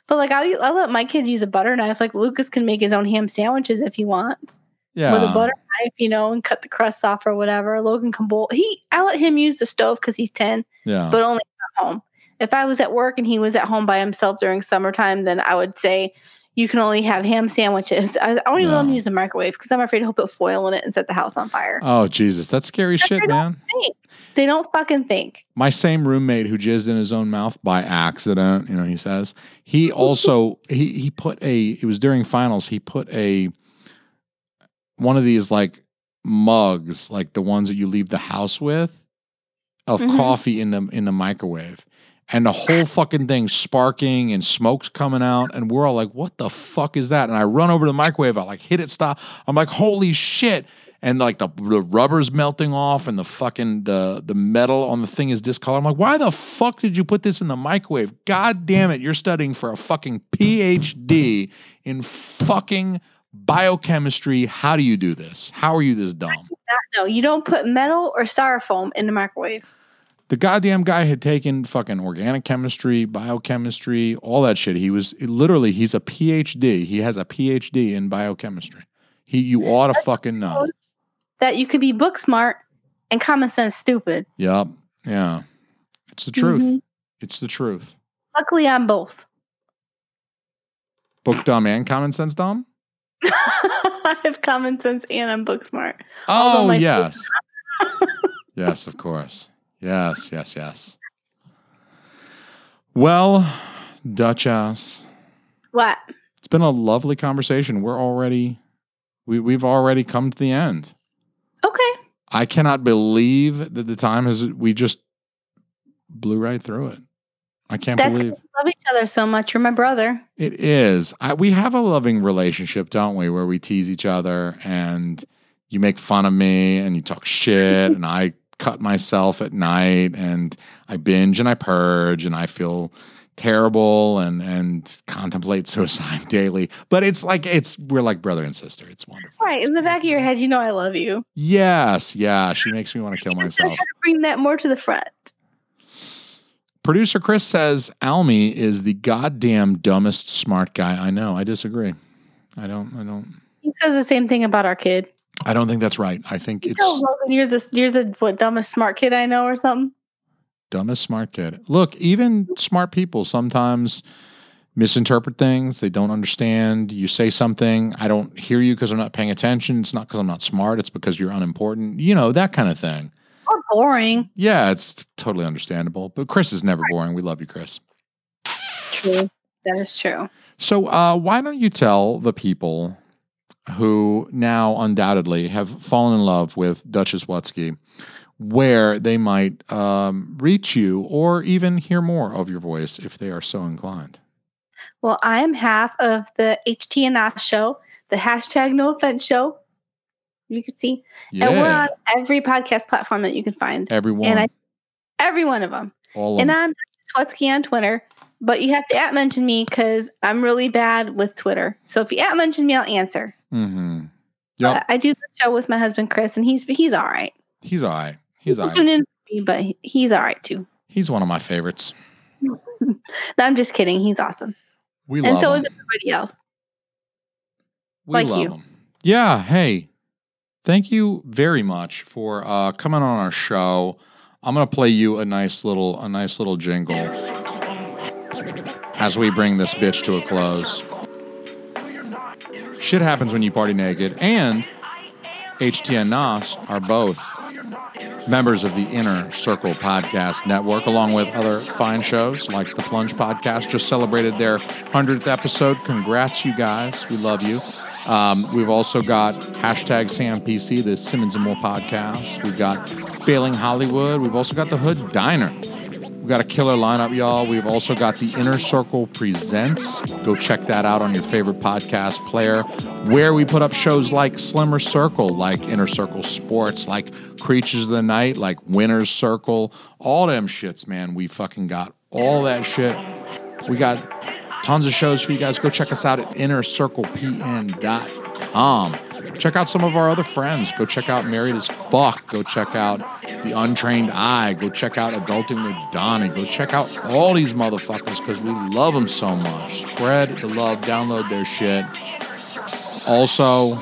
But like, I I let my kids use a butter knife. Like Lucas can make his own ham sandwiches if he wants Yeah. with a butter knife, you know, and cut the crusts off or whatever. Logan can bowl. He, I let him use the stove because he's ten, Yeah. but only at home. If I was at work and he was at home by himself during summertime, then I would say you can only have ham sandwiches. I, I won't even let him use the microwave because I'm afraid he'll put foil in it and set the house on fire. oh Jesus, that's scary shit, don't man. think. They don't fucking think. My same roommate who jizzed in his own mouth by accident, you know, he says he also he he put a it was during finals he put a one of these like mugs like the ones that you leave the house with of Mhm. coffee in the in the microwave and the whole fucking thing sparking and smoke's coming out and we're all like what the fuck is that and I run over to the microwave I like hit it stop I'm like holy shit and like the, the rubber's melting off and the fucking the the metal on the thing is discolored. I'm like, why the fuck did you put this in the microwave? God damn it, you're studying for a fucking PhD in fucking biochemistry. How do you do this? How are you this dumb? No, you don't put metal or styrofoam in the microwave. The goddamn guy had taken fucking organic chemistry, biochemistry, all that shit. He was literally he's a PhD. He has a PhD in biochemistry. He you ought to fucking know. That you could be book smart and common sense stupid. Yep. Yeah. It's the truth. Mhm. It's the truth. Luckily, I'm both. Book dumb and common sense dumb? I have common sense and I'm book smart. Oh, yes. yes, of course. Yes, yes, yes. Well, Duchess, What? it's been a lovely conversation. We're already we we've already come to the end. Okay. I cannot believe that the time has we just blew right through it. I can't That's believe love each other so much. You're my brother. It is. I, we have a loving relationship, don't we? Where we tease each other and you make fun of me and you talk shit and I cut myself at night and I binge and I purge and I feel terrible and and contemplate suicide daily. But it's like it's we're like brother and sister. It's wonderful. Right. In the back of your head, you know I love you. Yes, yeah. She makes me want to kill myself. to bring that more to the front. Producer Chris says Alme is the goddamn dumbest smart guy I know. I disagree. I don't I don't He says the same thing about our kid. I don't think that's right. I think You it's know, Logan, you're the you're the what dumbest smart kid I know or something. dumbest smart kid. Look, even smart people sometimes misinterpret things. They don't understand. You say something, I don't hear you because I'm not paying attention. It's not because I'm not smart. It's because you're unimportant. You know, that kind of thing. Or boring. Yeah, it's totally understandable. But Chris is never boring. We love you, Chris. True. That is true. So, uh, why don't you tell the people who now undoubtedly have fallen in love with Duchess Watsky, where they might um, reach you or even hear more of your voice if they are so inclined? Well, I am half of the HTNOS show, the hashtag no offense show. You can see. And we're on every podcast platform that you can find. everyone, And I every one of them. all of And them. I'm Swetsky on Twitter, but you have to at mention me because I'm really bad with Twitter. So if you at mention me, I'll answer. Mm-hmm. Yep, But I do the show with my husband Chris, and he's he's all right. he's all right. He's all right. Tune in for me, but he's all right too. He's one of my favorites. No, I'm just kidding. He's awesome, We and so him. is everybody else. We like love you. him. Yeah. Hey, thank you very much for uh, coming on our show. I'm gonna play you a nice little a nice little jingle as we bring this bitch to a close. Shit happens when you party naked, and HTNOS are both members of the Inner Circle Podcast Network, along with other fine shows like the Plunge Podcast. Just celebrated their 100th episode. Congrats, you guys. We love you. Um, we've also got hashtag SamPC, the Simmons and More podcast. We've got Failing Hollywood. We've also got the Hood Diner. We've got a killer lineup, y'all. We've also got the Inner Circle Presents. Go check that out on your favorite podcast player, where we put up shows like Slimmer Circle, like Inner Circle Sports, like Creatures of the Night, like Winner's Circle, all them shits, man. We fucking got all that shit. We got tons of shows for you guys. Go check us out at innercirclepn.com. Check out some of our other friends. Go check out Married as Fuck. Go check out The Untrained Eye. Go check out Adulting with Donnie. Go check out all these motherfuckers because we love them so much. Spread the love. Download their shit. Also,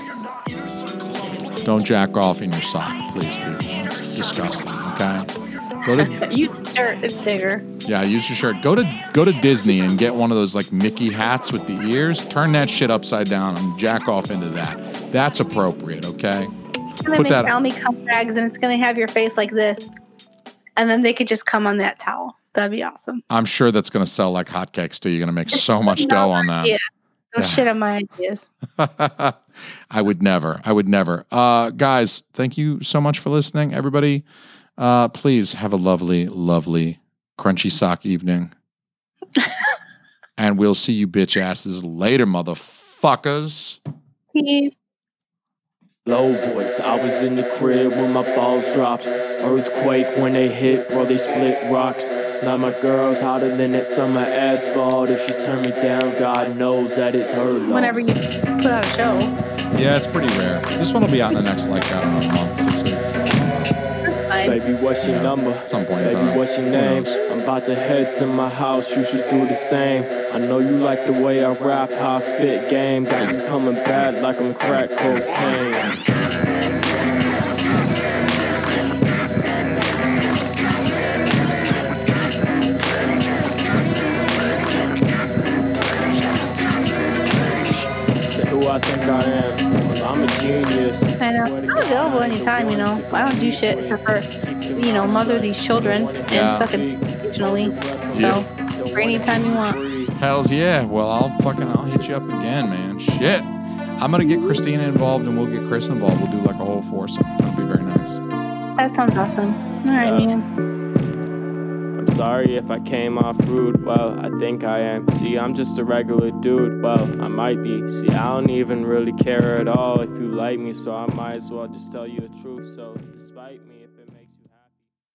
don't jack off in your sock, please, people. It's disgusting. Okay. Go to You shirt, it's bigger. yeah, use your shirt. Go to go to Disney and get one of those like Mickey hats with the ears. Turn that shit upside down and jack off into that. That's appropriate, okay? Put make that- Alme cum rags and it's gonna have your face like this. And then they could just come on that towel. That'd be awesome. I'm sure that's gonna sell like hotcakes too. You're gonna make so much dough on that. Yeah. Don't Yeah. shit on my ideas. I would never. I would never. Uh, guys, thank you so much for listening. Everybody, uh, please have a lovely, lovely crunchy sock evening. and we'll see you bitch asses later, motherfuckers. Peace. Low voice, I was in the crib when my balls dropped. Earthquake when they hit, bro, they split rocks. Now my girl's hotter than that summer asphalt. If she turn me down, God knows that it's her loss. Whenever you put out a show. Yeah, it's pretty rare. This one will be out in the next, like, I don't know, month, six weeks. Baby, what's your number? At some point Baby, time. what's your name? I'm about to head to my house, you should do the same. I know you like the way I rap, how I spit game. Got you coming bad like I'm crack cocaine. Say who I think I am. Well, I'm a genius. I know. Uh, I'm available anytime, you know. I don't do shit except for, you know, mother these children and Yeah. suck it occasionally. So, for any time you want. Hells yeah. Well, I'll fucking I'll hit you up again, man. Shit. I'm gonna get Christina involved and we'll get Chris involved. We'll do like a whole foursome. That'll be very nice. That sounds awesome. All right, Yeah. man. Sorry if I came off rude. Well, I think I am. See, I'm just a regular dude. Well, I might be. See, I don't even really care at all if you like me, so I might as well just tell you the truth. So, despite me,